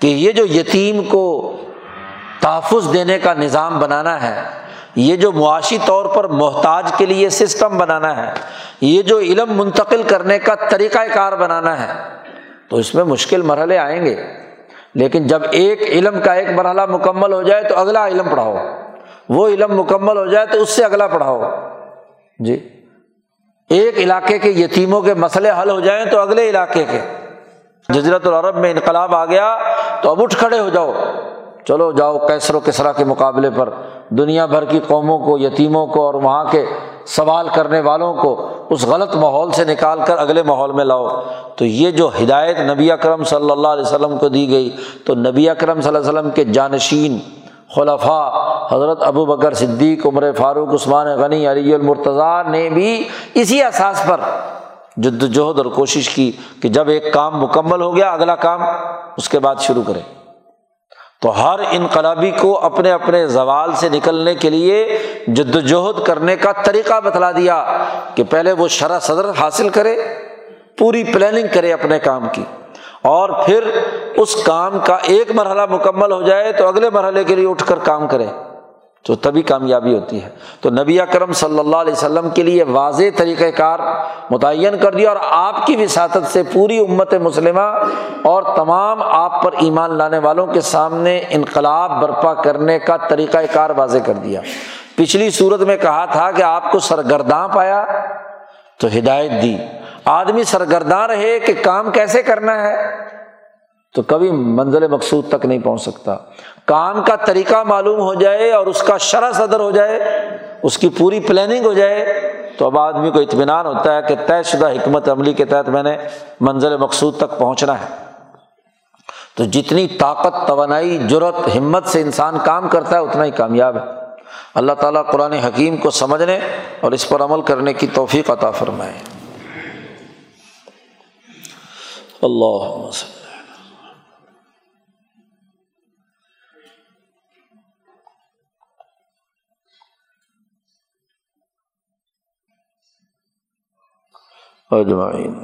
Speaker 1: کہ یہ جو یتیم کو تحفظ دینے کا نظام بنانا ہے یہ جو معاشی طور پر محتاج کے لیے سسٹم بنانا ہے، یہ جو علم منتقل کرنے کا طریقۂ کار بنانا ہے، تو اس میں مشکل مرحلے آئیں گے۔ لیکن جب ایک علم کا ایک مرحلہ مکمل ہو جائے تو اگلا علم پڑھاؤ۔ وہ علم مکمل ہو جائے تو اس سے اگلا پڑھاؤ۔ جی۔ ایک علاقے کے یتیموں کے مسئلے حل ہو جائیں تو اگلے علاقے کے۔ جزرت العرب میں انقلاب آ گیا تو اب اٹھ کھڑے ہو جاؤ۔ چلو جاؤ کیسر و کسرا کے مقابلے پر۔ دنیا بھر کی قوموں کو، یتیموں کو اور وہاں کے سوال کرنے والوں کو اس غلط ماحول سے نکال کر اگلے ماحول میں لاؤ۔ تو یہ جو ہدایت نبی اکرم صلی اللہ علیہ وسلم کو دی گئی، تو نبی اکرم صلی اللہ علیہ وسلم کے جانشین، خلفاء، حضرت ابو بکر صدیق، عمر فاروق، عثمان غنی، علی المرتضیٰ نے بھی اسی احساس پر جد وجہد اور کوشش کی کہ جب ایک کام مکمل ہو گیا، اگلا کام اس کے بعد شروع کریں تو ہر انقلابی کو اپنے اپنے زوال سے نکلنے کے لیے جدوجہد کرنے کا طریقہ بتلا دیا کہ پہلے وہ شرح صدر حاصل کرے، پوری پلاننگ کرے اپنے کام کی اور پھر اس کام کا ایک مرحلہ مکمل ہو جائے تو اگلے مرحلے کے لیے اٹھ کر کام کرے۔ تو تبھی کامیابی ہوتی ہے۔ تو نبی اکرم صلی اللہ علیہ وسلم کے لیے واضح طریقۂ کار متعین کر دیا اور آپ کی وساطت سے پوری امت مسلمہ اور تمام آپ پر ایمان لانے والوں کے سامنے انقلاب برپا کرنے کا طریقۂ کار واضح کر دیا۔ پچھلی صورت میں کہا تھا کہ آپ کو سرگرداں پایا تو ہدایت دی۔ آدمی سرگرداں رہے کہ کام کیسے کرنا ہے؟ تو کبھی منزل مقصود تک نہیں پہنچ سکتا۔ کام کا طریقہ معلوم ہو جائے اور اس کا شرح صدر ہو جائے، اس کی پوری پلاننگ ہو جائے، تو اب آدمی کو اطمینان ہوتا ہے کہ طے شدہ حکمت عملی کے تحت میں نے منزل مقصود تک پہنچنا ہے۔ تو جتنی طاقت، توانائی جرت ہمت سے انسان کام کرتا ہے، اتنا ہی کامیاب ہے۔ اللہ تعالیٰ قرآن حکیم کو سمجھنے اور اس پر عمل کرنے کی توفیق عطا فرمائے۔ اللہ اجمعین۔